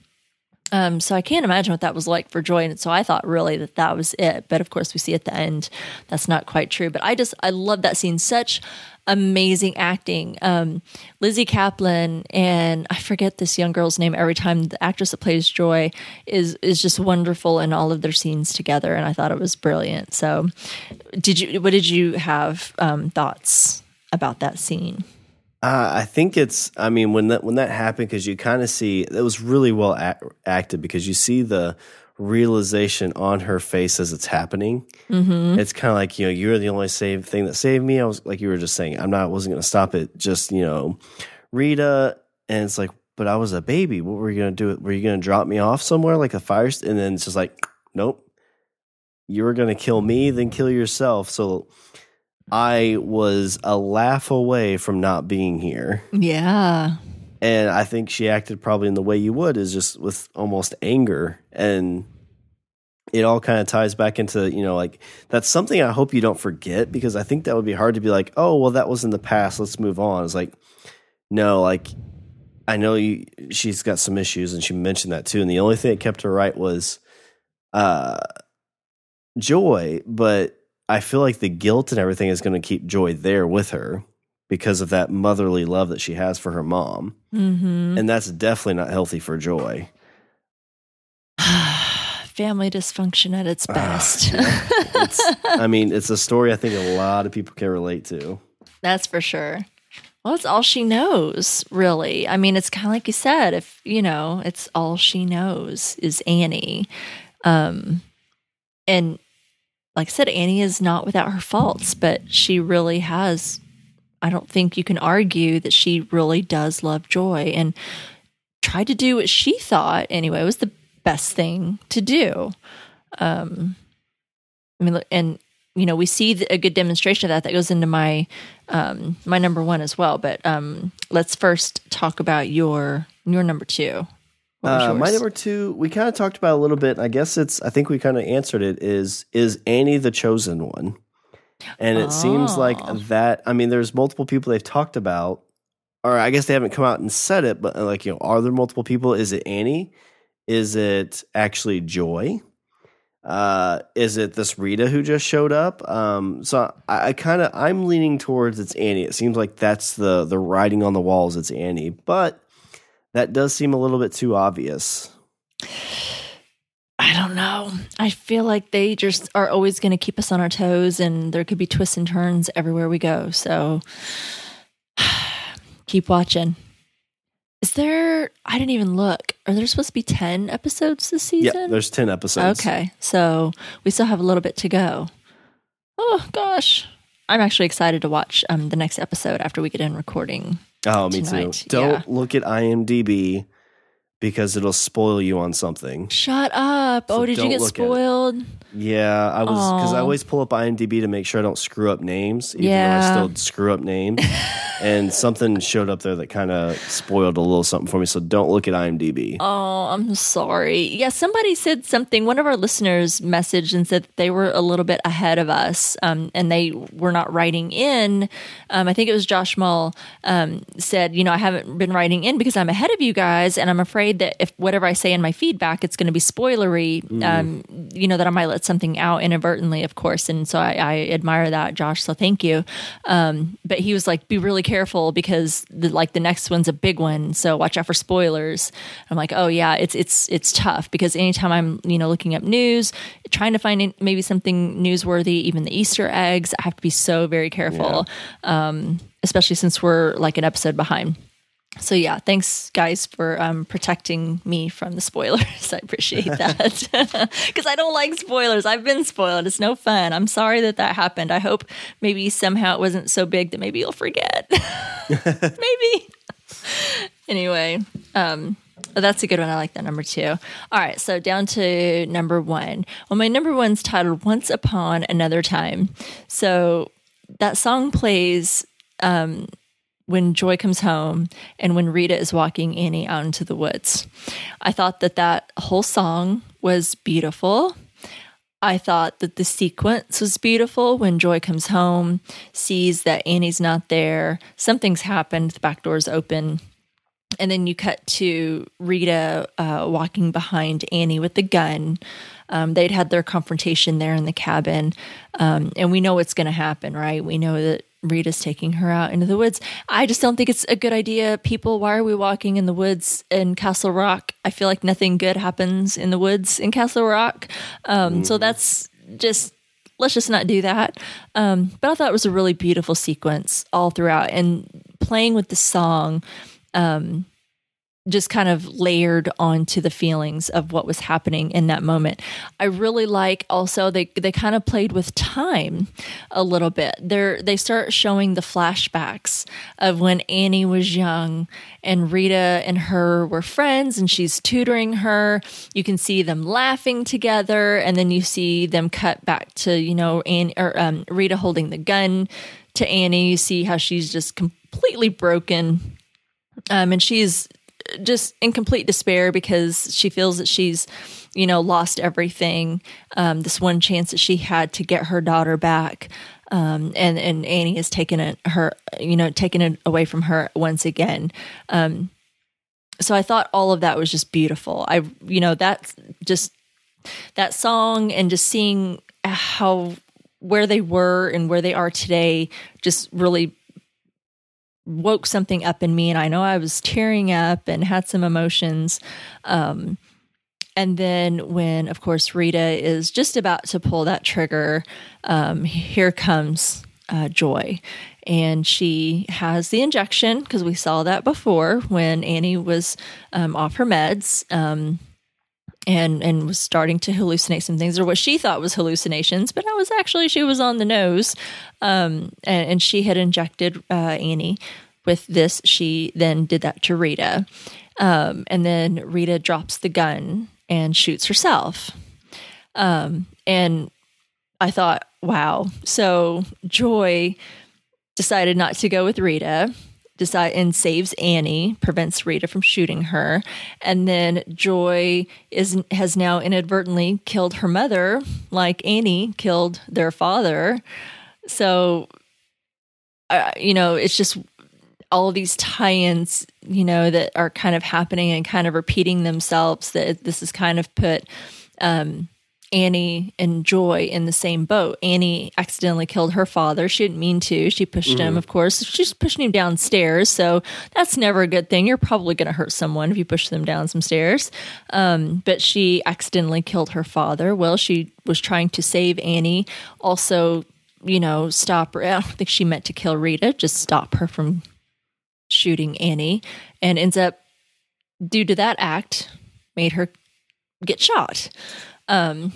Um, so I can't imagine what that was like for Joy. And so I thought really that that was it. But of course, we see at the end that's not quite true. But I just, I love that scene. Such amazing acting. Um, Lizzy Caplan and I forget this young girl's name every time. The actress that plays Joy is is just wonderful in all of their scenes together. And I thought it was brilliant. So, did you? What did you have um, thoughts about that scene?
Uh, I think it's. I mean, when that when that happened, because you kind of see it was really well act, acted because you see the realization on her face as it's happening. Mm-hmm. It's kind of like you know you're the only save thing that saved me. I was like you were just saying. I'm not. wasn't going to stop it. Just you know, Rita, and it's like, but I was a baby. What were you going to do? Were you going to drop me off somewhere like a fire? St-? And then it's just like, nope. You were going to kill me, then kill yourself. So I was a laugh away from not being here.
Yeah.
And I think she acted probably in the way you would, is just with almost anger. And it all kind of ties back into, you know, like that's something I hope you don't forget because I think that would be hard to be like, oh, well, that was in the past. Let's move on. It's like, no, like I know you, she's got some issues and she mentioned that too. And the only thing that kept her right was uh, joy, but I feel like the guilt and everything is going to keep joy there with her because of that motherly love that she has for her mom.
Mm-hmm.
And that's definitely not healthy for joy.
Family dysfunction at its
Ah,
best.
yeah. It's, I mean, it's a story I think a lot of people can relate to.
That's for sure. Well, it's all she knows, really. I mean, it's kind of like you said, if, you know, it's all she knows is Annie. Um, and like I said, Annie is not without her faults, but she really has. I don't think you can argue that she really does love Joy and tried to do what she thought, anyway, was the best thing to do. Um, I mean, and you know, we see a good demonstration of that that goes into my um, my number one as well. But um, let's first talk about your your number two.
Uh, my number two, we kind of talked about a little bit. I guess it's, I think we kind of answered it. Is is Annie the chosen one? And it seems like
Oh.
that. I mean, there's multiple people they've talked about, or I guess they haven't come out and said it. But like, you know, are there multiple people? Is it Annie? Is it actually Joy? Uh, is it this Rita who just showed up? Um, so I, I kind of I'm leaning towards it's Annie. It seems like that's the the writing on the walls. It's Annie, but that does seem a little bit too obvious.
I don't know. I feel like they just are always going to keep us on our toes, and there could be twists and turns everywhere we go. So keep watching. Is there? I didn't even look. Are there supposed to be ten episodes this season?
Yeah, there's ten episodes.
Okay, so we still have a little bit to go. Oh gosh, I'm actually excited to watch um, the next episode after we get in recording.
Oh, me
Tonight,
too. Don't
yeah.
look at IMDb because it'll spoil you on something.
Shut up!
So
oh, did you get
look at it.
spoiled?
Yeah, I was because I always pull up IMDb to make sure I don't screw up names, even
Yeah.
though I still screw up names. and something showed up there that kind of spoiled a little something for me. So don't look at IMDb.
Oh, I'm sorry. Yeah, somebody said something. One of our listeners messaged and said that they were a little bit ahead of us, um, and they were not writing in. Um, I think it was Josh Mull um, said, you know, I haven't been writing in because I'm ahead of you guys, and I'm afraid that if whatever I say in my feedback, it's going to be spoilery. Um, you know, that I might let something out inadvertently, of course. And so I, I admire that, Josh. So thank you. Um, but he was like, be really careful because the, like the next one's a big one. So watch out for spoilers. I'm like, oh yeah, it's, it's, it's tough because anytime I'm, you know, looking up news, trying to find maybe something newsworthy, even the Easter eggs, I have to be so very careful. Um, especially since we're like an episode behind. So yeah, thanks guys for um, protecting me from the spoilers. I appreciate that because I don't like spoilers. I've been spoiled. It's no fun. I'm sorry that that happened. I hope maybe somehow it wasn't so big that maybe you'll forget. maybe. anyway, um, that's a good one. I like that number two. All right, so down to number one. Well, my number one's titled "Once Upon Another Time." So that song plays um, when Joy comes home and when Rita is walking Annie out into the woods. I thought that that whole song was beautiful. I thought that the sequence was beautiful when Joy comes home, sees that Annie's not there, something's happened, the back door's open. And then you cut to Rita uh, walking behind Annie with the gun. Um, they'd had their confrontation there in the cabin. Um, and we know what's going to happen, right? We know that Rita's taking her out into the woods. I just don't think it's a good idea. People, why are we walking in the woods in Castle Rock? I feel like nothing good happens in the woods in Castle Rock. Um, So that's just let's just not do that. Um, but I thought it was a really beautiful sequence all throughout and playing with the song. Um, just kind of layered onto the feelings of what was happening in that moment. I really like also they they kind of played with time a little bit. They they start showing the flashbacks of when Annie was young and Rita and her were friends and she's tutoring her. You can see them laughing together and then you see them cut back to, you know, Annie or um, Rita holding the gun to Annie. You see how she's just completely broken. Um, and she's just in complete despair because she feels that she's, you know, lost everything. Um, this one chance that she had to get her daughter back. Um, and, and Annie has taken it her, you know, taken it away from her once again. Um, so I thought all of that was just beautiful. I, you know, that's just that song and just seeing how where they were and where they are today just really woke something up in me and I know I was tearing up and had some emotions. Um, and then when of course Rita is just about to pull that trigger, um, here comes uh, Joy. And she has the injection because we saw that before when Annie was um, off her meds um, and and was starting to hallucinate some things or what she thought was hallucinations, but that was actually she was on the nose, um, and, and, she had injected uh, Annie with this. She then did that to Rita, um, and then Rita drops the gun and shoots herself. Um, and I thought, wow. So Joy decided not to go with Rita decide and saves Annie, prevents Rita from shooting her, and then Joy is has now inadvertently killed her mother, like Annie killed their father. So, uh, you know, it's just all these tie-ins, you know, that are kind of happening and kind of repeating themselves. That this is kind of put. Um, Annie and Joy in the same boat. Annie accidentally killed her father. She didn't mean to. She pushed mm-hmm. him, of course. She's pushing him downstairs. So that's never a good thing. You're probably going to hurt someone if you push them down some stairs. Um, but she accidentally killed her father. Well, she was trying to save Annie. Also, you know, stop her. I don't think she meant to kill Rita, just stop her from shooting Annie. And ends up, due to that act, made her get shot. Um,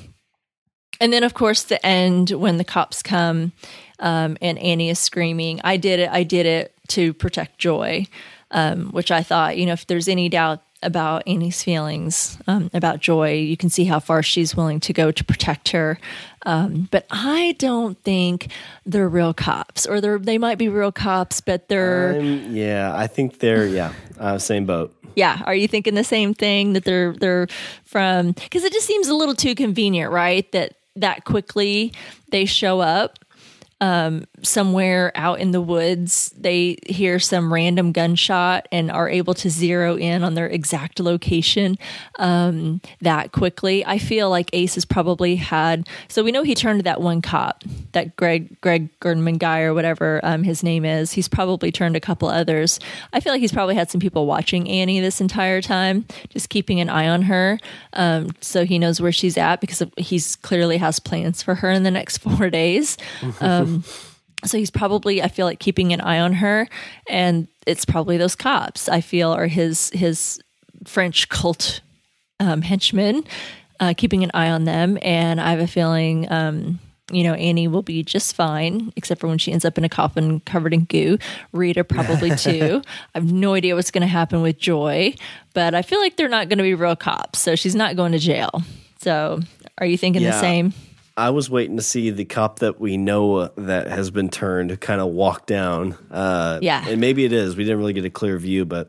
and then, of course, the end when the cops come um, and Annie is screaming, I did it, I did it to protect Joy, um, which I thought, you know, if there's any doubt about Annie's feelings um, about Joy, you can see how far she's willing to go to protect her. Um, but I don't think they're real cops, or they might be real cops, but they're.
yeah, I think they're, yeah, uh, same boat.
Yeah. Are you thinking the same thing that they're they're from? Because it just seems a little too convenient, right? That that quickly they show up um, somewhere out in the woods, they hear some random gunshot and are able to zero in on their exact location um, that quickly. I feel like Ace has probably had. So we know he turned to that one cop, that Greg Greg Gerdman guy or whatever um, his name is. He's probably turned a couple others. I feel like he's probably had some people watching Annie this entire time, just keeping an eye on her, um, so he knows where she's at because he's clearly has plans for her in the next four days. Um, so he's probably, I feel like, keeping an eye on her, and it's probably those cops. I feel are his his French cult um, henchmen, uh, keeping an eye on them. And I have a feeling, um, you know, Annie will be just fine, except for when she ends up in a coffin covered in goo. Rita probably too. I have no idea what's going to happen with Joy, but I feel like they're not going to be real cops, so she's not going to jail. So, are you thinking yeah. the same?
I was waiting to see the cop that we know that has been turned kind of walk down. Uh,
yeah,
and maybe it is. We didn't really get a clear view, but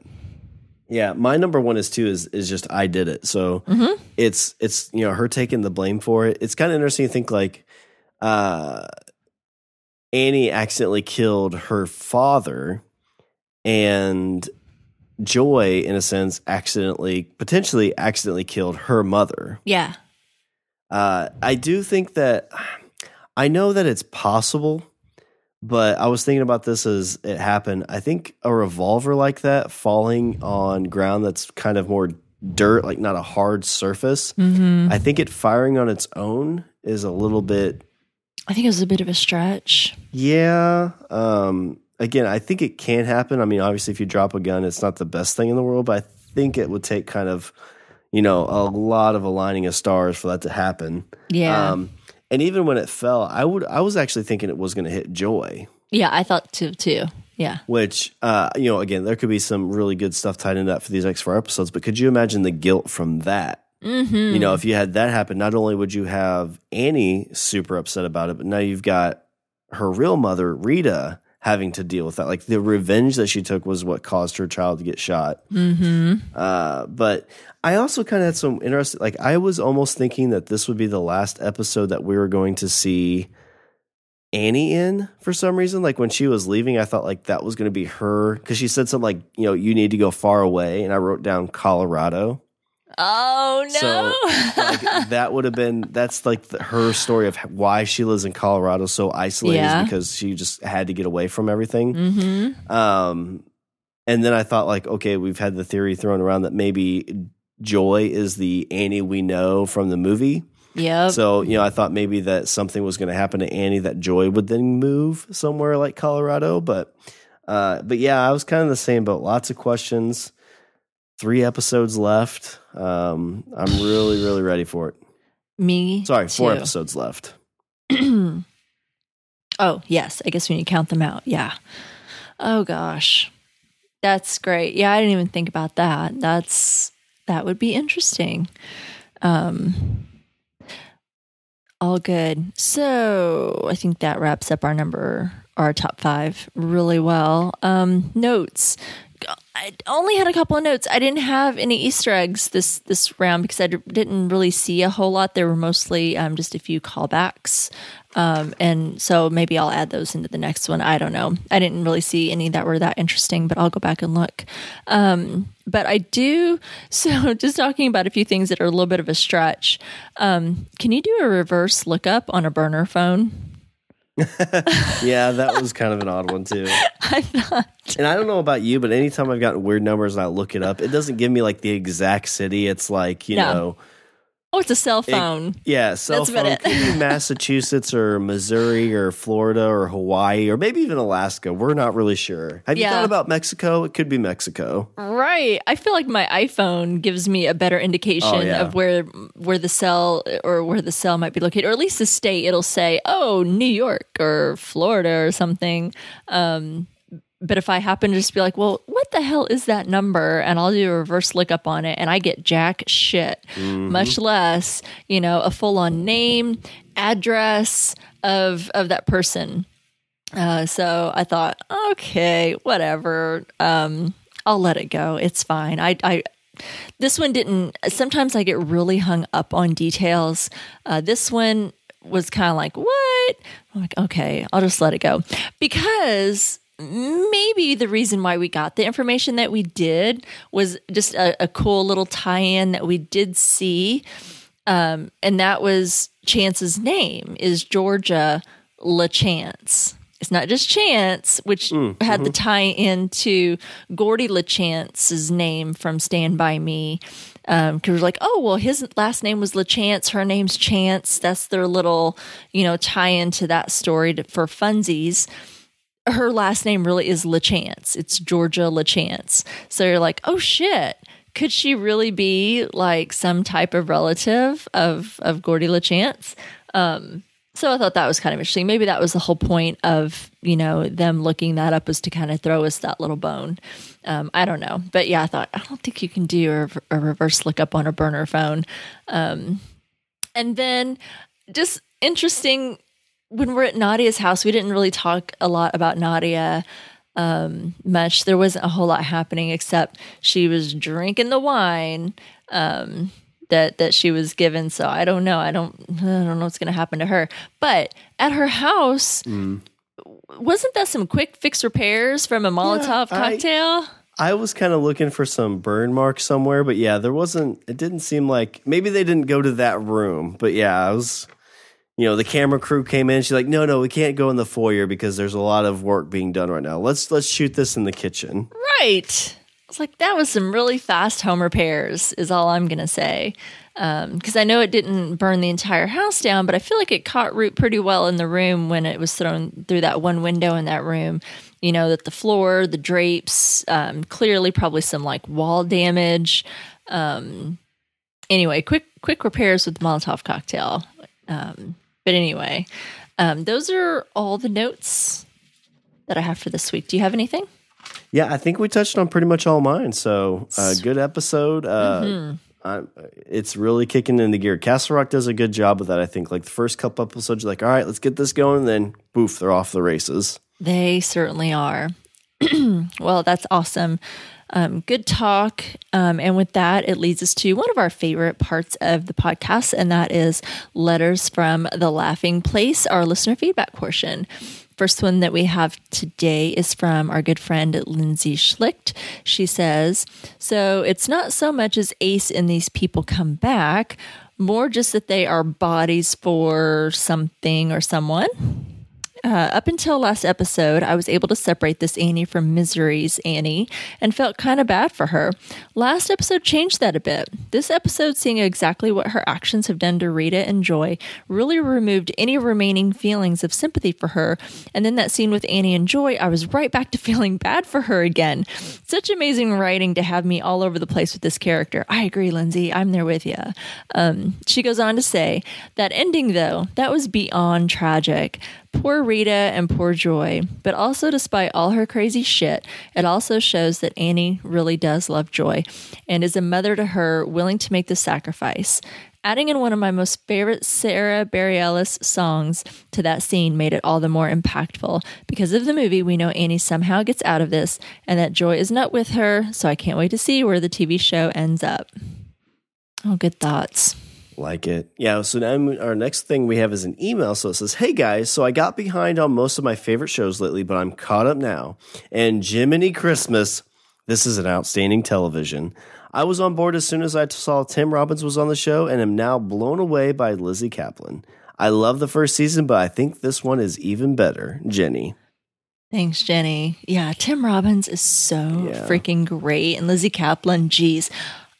yeah, my number one is too is is just I did it. So mm-hmm. it's it's you know her taking the blame for it. It's kind of interesting to think like uh, Annie accidentally killed her father, and Joy, in a sense, accidentally potentially accidentally killed her mother.
Yeah.
Uh, I do think that I know that it's possible, but I was thinking about this as it happened. I think a revolver like that falling on ground that's kind of more dirt, like not a hard surface, mm-hmm. I think it firing on its own is a little bit.
I think it was a bit of a stretch.
Yeah. Um, again, I think it can happen. I mean, obviously, if you drop a gun, it's not the best thing in the world, but I think it would take kind of, you know, a lot of aligning of stars for that to happen.
Yeah.
Um, and even when it fell, I would I was actually thinking it was going to hit Joy,
yeah, I thought too too. Yeah.
which uh, you know, again, there could be some really good stuff tied into that for these next four episodes. But could you imagine the guilt from that?
Mm-hmm.
You know, if you had that happen, not only would you have Annie super upset about it, but now you've got her real mother, Rita, having to deal with that. Like the revenge that she took was what caused her child to get shot.
Mm-hmm.
Uh, but I also kind of had some interesting, like, I was almost thinking that this would be the last episode that we were going to see Annie in for some reason. Like when she was leaving, I thought like that was going to be her because she said something like, you know, you need to go far away. And I wrote down Colorado.
Oh no.
So like, that would have been that's like the, her story of why she lives in Colorado so isolated
Yeah.
is because she just had to get away from everything.
mm-hmm.
Um, and then I thought like, okay, we've had the theory thrown around that maybe Joy is the Annie we know from the movie.
Yeah.
So you know, I thought maybe that something was going to happen to Annie that Joy would then move somewhere like Colorado, but. Uh, but yeah, I was kind of the same boat. Lots of questions. Three episodes left. Um, I'm really, really ready for it.
Me.
Sorry, four
too.
episodes left.
oh, yes. I guess when you count them out. Yeah. Oh, gosh. That's great. Yeah, I didn't even think about that. That's that would be interesting. Um all good. So I think that wraps up our number our top five really well. Um notes. I only had a couple of notes. I didn't have any Easter eggs this this round because I d- didn't really see a whole lot. There were mostly um, just a few callbacks, um, and so maybe I'll add those into the next one. I don't know. I didn't really see any that were that interesting, but I'll go back and look. Um, but I do. So just talking about a few things that are a little bit of a stretch. Um, can you do a reverse lookup on a burner phone?
Yeah, that was kind of an odd one too.
I thought.
And I don't know about you, but anytime I've gotten weird numbers and I look it up, it doesn't give me like the exact city. It's like, you
No.
know,
Oh, it's a cell phone.
yeah, cell
That's about
phone
it.
could be Massachusetts or Missouri or Florida or Hawaii or maybe even Alaska. We're not really sure. Have you thought about Mexico? It could be Mexico.
Right. I feel like my iPhone gives me a better indication
Oh, yeah.
of where where the cell or where the cell might be located, or at least the state. It'll say, "Oh, New York or Florida or something." Um, but if I happen to just be like, "Well, what the hell is that number?" and I'll do a reverse lookup on it, and I get jack shit, much less you know a full on name, address of of that person. Uh, so I thought, okay, whatever. Um, I'll let it go. It's fine. I, I, this one didn't. Sometimes I get really hung up on details. Uh, this one was kind of like, what? I'm like, okay, I'll just let it go because maybe the reason why we got the information that we did was just a, a cool little tie-in that we did see um, and that was Chance's name is Georgia LaChance. It's not just Chance, which had the tie in to Gordie LaChance's name from Stand By Me. Because we're like, oh, well, his last name was LaChance, her name's Chance. That's their little, you know, tie in to that story to, for funsies her last name really is LaChance. It's Georgia LaChance. So you're like, oh shit. Could she really be like some type of relative of of Gordie LaChance? Um, so I thought that was kind of interesting. Maybe that was the whole point of you know them looking that up was to kind of throw us that little bone. Um, I don't know, but yeah, I thought I don't think you can do a, a reverse lookup on a burner phone. Um, and then just interesting when we're at Nadia's house, we didn't really talk a lot about Nadia um, much. There wasn't a whole lot happening except she was drinking the wine um, that that she was given. So I don't know. I don't. I don't know what's going to happen to her. But at her house, wasn't that some quick fix repairs from a Molotov
I-
cocktail?
I was kind of looking for some burn marks somewhere, but yeah, there wasn't. It didn't seem like maybe they didn't go to that room, but yeah, I was. You know, the camera crew came in. She's like, "No, no, we can't go in the foyer because there's a lot of work being done right now. Let's let's shoot this in the kitchen."
right. it's like, that was some really fast home repairs, is all I'm to say. Because um, I know it didn't burn the entire house down, but I feel like it caught root pretty well in the room when it was thrown through that one window in that room. You know, that the floor, the drapes, um, clearly probably some like wall damage. Um, anyway, quick quick repairs with the Molotov cocktail. Um, but anyway, um, those are all the notes that I have for this week. Do you have anything?
Yeah, I think we touched on pretty much all mine. So, uh, good episode. Uh, mm-hmm. uh, it's really kicking into gear. Castle Rock does a good job with that. I think like the first couple episodes, you're like, all right, let's get this going. then, poof, they're off the races.
They certainly are. well, that's awesome. Um, good talk. Um, and with that, it leads us to one of our favorite parts of the podcast, and that is letters from the laughing place, our listener feedback portion first one that we have today is from our good friend Lindsay Schlicht. She says, So it's not so much as Ace and these people come back, more just that they are bodies for something or someone. Uh, up until last episode, I was able to separate this Annie from Misery's Annie and felt kind of bad for her. Last episode changed that a bit. This episode, seeing exactly what her actions have done to Rita and Joy, really removed any remaining feelings of sympathy for her. And then that scene with Annie and Joy, I was right back to feeling bad for her again. Such amazing writing to have me all over the place with this character. I agree, Lindsay. I'm there with you. Um, she goes on to say that ending, though, that was beyond tragic. Poor Rita and poor Joy. But also, despite all her crazy shit, it also shows that Annie really does love Joy and is a mother to her willing to make the sacrifice. Adding in one of my most favorite Sara Bareilles songs to that scene made it all the more impactful. Because of the movie, we know Annie somehow gets out of this and that Joy is not with her, so I can't wait to see where the TV show ends up. Oh, good thoughts.
Like it. Yeah. So now our next thing we have is an email. So it says, Hey guys, so I got behind on most of my favorite shows lately, but I'm caught up now. And Jiminy Christmas, this is an outstanding television. I was on board as soon as I saw Tim Robbins was on the show and am now blown away by Lizzy Caplan. I love the first season, but I think this one is even better. Jenny.
Thanks, Jenny. Yeah, Tim Robbins is so yeah. freaking great. And Lizzy Caplan, geez,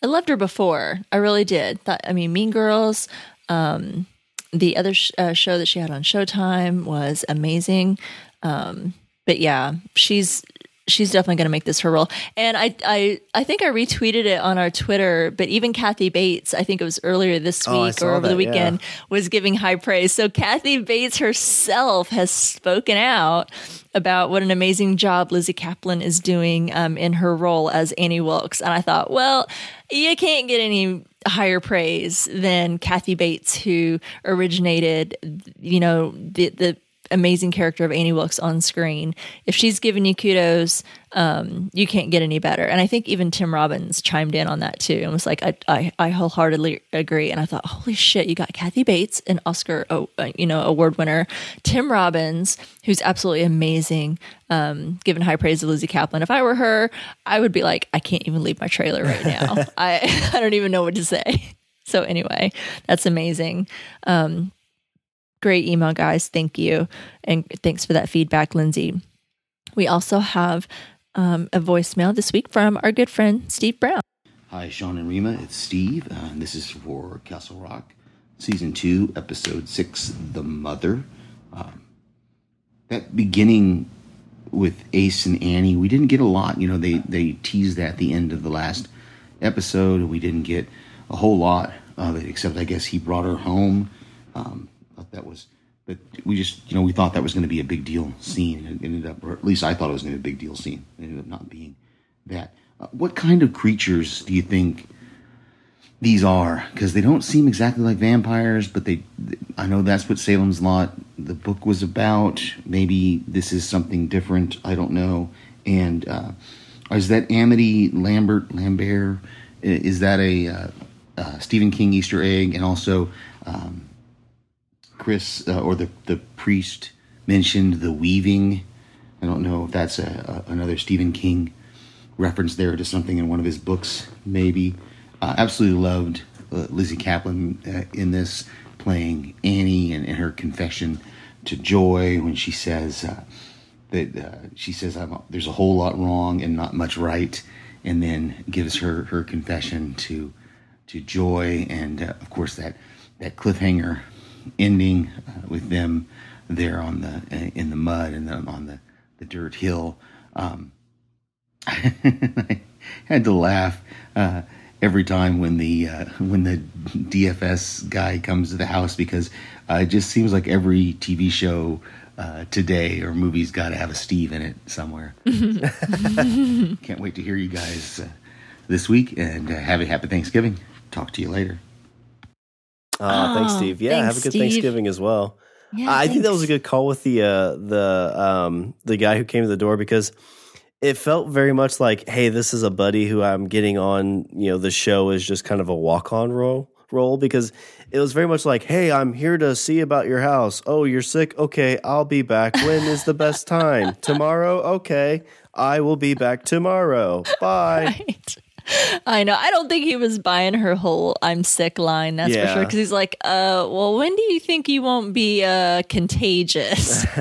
I loved her before. I really did. Thought, I mean, Mean Girls. Um, the other sh- uh, show that she had on Showtime was amazing. Um, but yeah, she's she's definitely going to make this her role. And I, I, I think I retweeted it on our Twitter. But even Kathy Bates, I think it was earlier this oh, week or over that, the weekend, yeah. was giving high praise. So Kathy Bates herself has spoken out about what an amazing job Lizzy Caplan is doing um, in her role as Annie Wilkes. And I thought, well, you can't get any higher praise than Kathy Bates, who originated, you know, the the amazing character of Annie Wilkes on screen. If she's giving you kudos, um, you can't get any better. And I think even Tim Robbins chimed in on that too and was like, I, I, I wholeheartedly agree. And I thought, holy shit, you got Kathy Bates, an Oscar, oh, uh, you know, award winner, Tim Robbins, who's absolutely amazing, um, given high praise to Lizzy Caplan. If I were her, I would be like, I can't even leave my trailer right now. I, I don't even know what to say. So anyway, that's amazing. Um, Great email, guys. Thank you. And thanks for that feedback, Lindsay. We also have um, a voicemail this week from our good friend, Steve Brown.
Hi, Sean and Rima. It's Steve. Uh, this is for Castle Rock, Season 2, Episode 6, The Mother. Um, that beginning with Ace and Annie, we didn't get a lot. You know, they, they teased that at the end of the last episode, we didn't get a whole lot of it, except I guess he brought her home. Um, thought that was, but we just, you know, we thought that was going to be a big deal scene. It ended up, or at least I thought it was going to be a big deal scene. It ended up not being that. Uh, what kind of creatures do you think these are? Because they don't seem exactly like vampires, but they, I know that's what Salem's Lot, the book was about. Maybe this is something different. I don't know. And uh, is that Amity Lambert, Lambert? Is that a uh, uh, Stephen King Easter egg? And also, um, Chris uh, or the the priest mentioned the weaving. I don't know if that's a, a, another Stephen King reference there to something in one of his books, maybe. Uh, absolutely loved uh, Lizzy Caplan uh, in this, playing Annie and, and, her confession to Joy when she says uh, that uh, she says there's a whole lot wrong and not much right, and then gives her her confession to to Joy, and uh, of course that that cliffhanger ending uh, with them there on the uh, in the mud and the, on the the dirt hill. Um, I had to laugh uh, every time when the uh, when the DFS guy comes to the house because uh, it just seems like every TV show uh, today or movie's got to have a Steve in it somewhere. Can't wait to hear you guys uh, this week and uh, have a happy Thanksgiving. Talk to you later.
Uh, thanks,
Oh,
Steve. Yeah,
thanks,
have a good
Steve.
Thanksgiving as well.
Yeah,
I think that was a good call with the uh, the um, the guy who came to the door because it felt very much like, hey, this is a buddy who I'm getting on. You know, the show is just kind of a walk on role role because it was very much like, hey, I'm here to see about your house. Oh, you're sick? Okay, I'll be back. When is the best time? tomorrow? Okay, I will be back tomorrow. Bye.
Right. I know. I don't think he was buying her whole "I'm sick" line. That's for sure. Because he's like, "Uh, well, when do you think you won't be uh contagious?"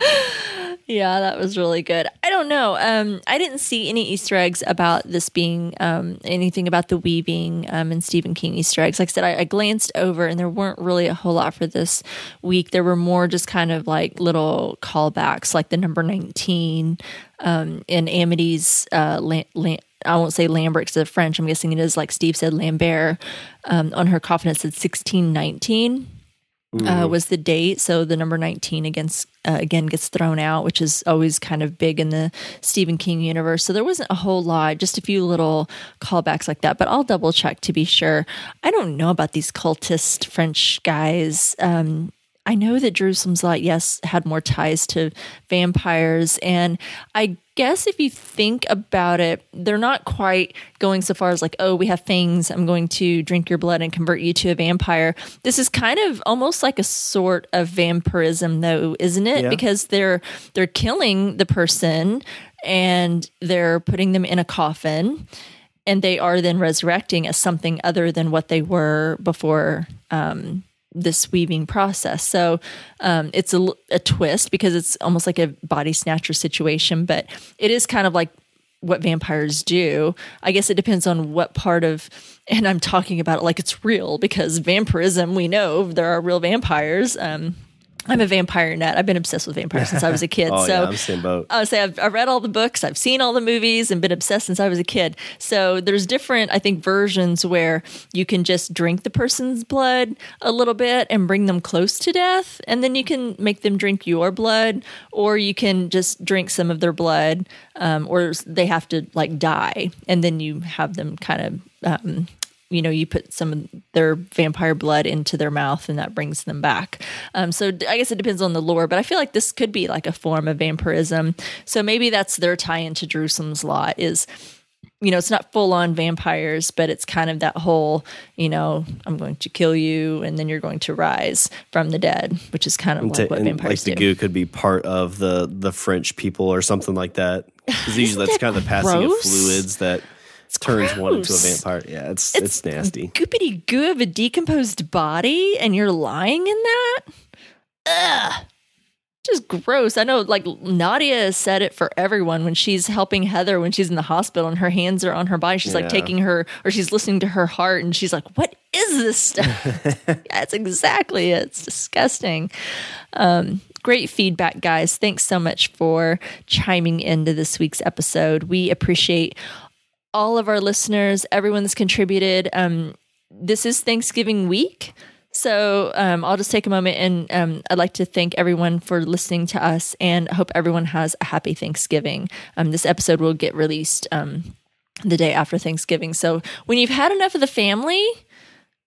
yeah, that was really good. I don't know. Um, I didn't see any Easter eggs about this being um anything about the weaving um and Stephen King Easter eggs. Like I said, I, I glanced over, and there weren't really a whole lot for this week. There were more just kind of like little callbacks, like the number nineteen um, in Amity's uh, la- la- I won't say Lambert because it's French. I'm guessing it is like Steve said Lambert um, on her coffin. It said 1619 uh, was the date. So the number 19 against uh, again gets thrown out, which is always kind of big in the Stephen King universe. So there wasn't a whole lot, just a few little callbacks like that. But I'll double check to be sure. I don't know about these cultist French guys. Um, I know that Jerusalem's Lot, yes, had more ties to vampires. And I guess if you think about it, they're not quite going so far as like, oh, we have fangs. I'm going to drink your blood and convert you to a vampire. This is kind of almost like a sort of vampirism, though, isn't it?
Yeah.
Because they're they're killing the person and they're putting them in a coffin and they are then resurrecting as something other than what they were before um, this weaving process. So um, it's a, a twist because it's almost like a body snatcher situation, but it is kind of like what vampires do. I guess it depends on what part of, and I'm talking about it like it's real because vampirism, we know there are real vampires. Um, I'm a vampire nut. I've been obsessed with vampires since I was a kid.
Oh
so
yeah, I'm same boat.
I would say I've, I've read all the books, I've seen all the movies, and been obsessed since I was a kid. So there's different, I think, versions where you can just drink the person's blood a little bit and bring them close to death, and then you can make them drink your blood, or you can just drink some of their blood, um, or they have to like die, and then you have them kind of. Um, you know, you put some of their vampire blood into their mouth and that brings them back. Um, so i guess it depends on the lore, but I feel like this could be like a form of vampirism. So maybe that's their tie into Jerusalem's Lot is, you know, it's not full on vampires, but it's kind of that whole, you know, I'm going to kill you and then you're going to rise from the dead, which is kind of like
Ta-
what
and, like the
do.
goo could be part of the the French people or something like that. Because usually that's
that
kind of the passing of fluids that turns one into a vampire. Yeah, it's it's, nasty.
Goopity goo of a decomposed body and you're lying in that? Ugh. Just gross. I know, like, Nadia said it for everyone when she's helping Heather when she's in the hospital and her hands are on her body. She's like taking her, or she's listening to her heart and she's like, What is this stuff? That's exactly it. It's disgusting. Um, great feedback, guys. Thanks so much for chiming into this week's episode. We appreciate all of our listeners, everyone that's contributed. Um, this is Thanksgiving week. So um, I'll just take a moment and um, I'd like to thank everyone for listening to us and hope everyone has a happy Thanksgiving. Um, this episode will get released um, the day after Thanksgiving. So when you've had enough of the family,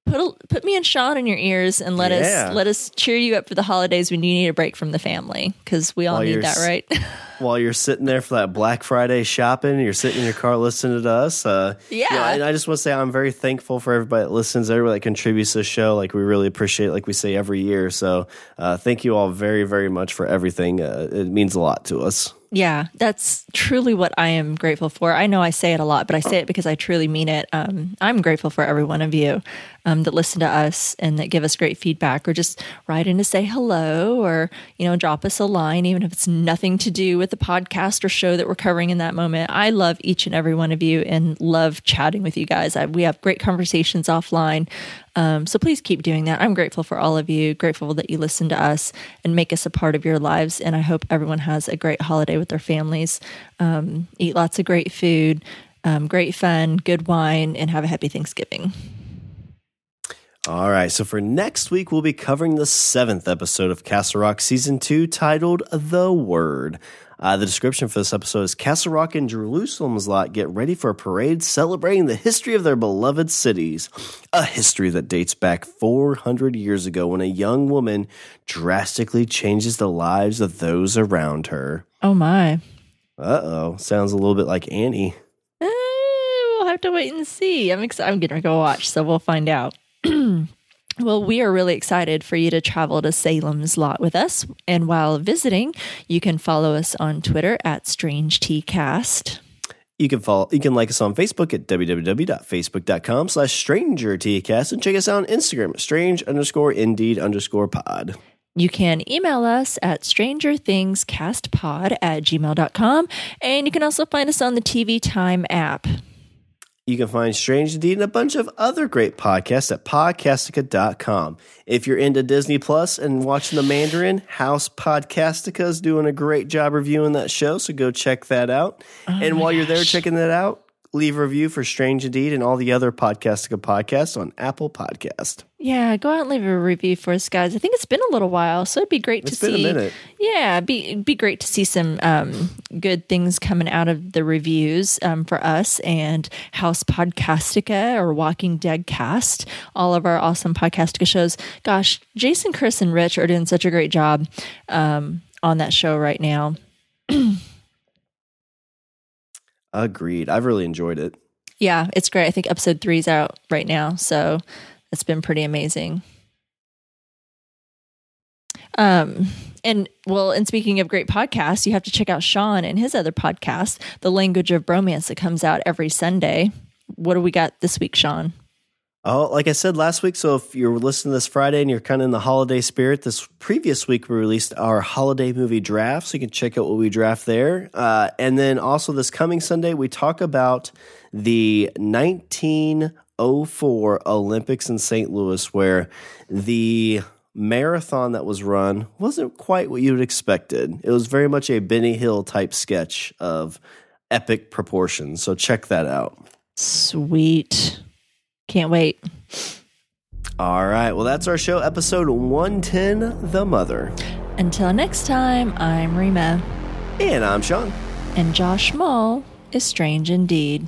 put a, put me and Sean in your ears and let
Yeah.
us let us cheer you up for the holidays when you need a break from the family because we all
While
need that, right?
While you're sitting there for that Black Friday shopping, you're sitting in your car listening to us. Uh,
Yeah.
and I just want to say I'm very thankful for everybody that listens, everybody that contributes to the show. Like we really appreciate, it, like we say every year. So uh, thank you all very, very much for everything. Uh, it means a lot to us.
Yeah, that's truly what I am grateful for. I know I say it a lot, but I say it because I truly mean it. Um, I'm grateful for every one of you um, that listen to us and that give us great feedback or just write in to say hello or, you know, drop us a line, even if it's nothing to do with the podcast or show that we're covering in that moment. I love each and every one of you and love chatting with you guys. I, we have great conversations offline. Um, so please keep doing that. I'm grateful for all of you, grateful that you listen to us and make us a part of your lives. And I hope everyone has a great holiday with their families. Um, eat lots of great food, um, great fun, good wine, and have a happy Thanksgiving.
All right, so for next week, we'll be covering the seventh episode of Castle Rock Season 2 titled The Word. Uh, the description for this episode is Castle Rock and Jerusalem's lot get ready for a parade celebrating the history of their beloved cities. A history that dates back 400 years ago when a young woman drastically changes the lives of those around her.
Oh, my.
Uh oh, sounds a little bit like Annie.
Eh, we'll have to wait and see. I'm excited. I'm going to go watch, so we'll find out. Well, we are really excited for you to travel to Salem's Lot with us. And while visiting, you can follow us on Twitter at StrangeTcast.
You can follow, you can like us on Facebook at www.facebook.com slash stranger tcast and check us out on Instagram at strange underscore indeed underscore pod.
You can email us at strangerthingscastpod at gmail.com. And you can also find us on the TV Time app.
You can find Strange Indeed and a bunch of other great podcasts at podcastica.com. If you're into Disney Plus and watching The Mandalorian, House Podcastica is doing a great job reviewing that show, so go check that out.
Oh
and while you're there checking that out, leave a review for Strange Indeed and all the other Podcastica podcasts on Apple Podcast.
Yeah, go out and leave a review for us, guys. I think it's been a little while, so it'd be great
It's
to
been a
see.
minute.
Yeah, be be great to see some um, good things coming out of the reviews um, for us and House Podcastica or Walking Dead Cast, all of our awesome Podcastica shows. Gosh, Jason, Chris, and Rich are doing such a great job um, on that show right now.
Agreed. I've really enjoyed it.
Yeah, it's great. I think episode three's out right now, so it's been pretty amazing. Um, and well, and speaking of great podcasts, you have to check out Sean and his other podcast, The Language of Bromance, that comes out every Sunday. What do we got this week, Sean?
Oh, like I said last week, so if you're listening this Friday and you're kind of in the holiday spirit, this previous week we released our holiday movie draft, so you can check out what we draft there. Uh, and then also this coming Sunday, we talk about the 1904 Olympics in St. Louis, where the marathon that was run wasn't quite what you'd expected. It was very much a Benny Hill type sketch of epic proportions. So check that out.
Sweet. Can't wait.
All right. Well, that's our show, episode 110 The Mother.
Until next time, I'm Rima,
And I'm Sean.
and Josh Mull is strange indeed.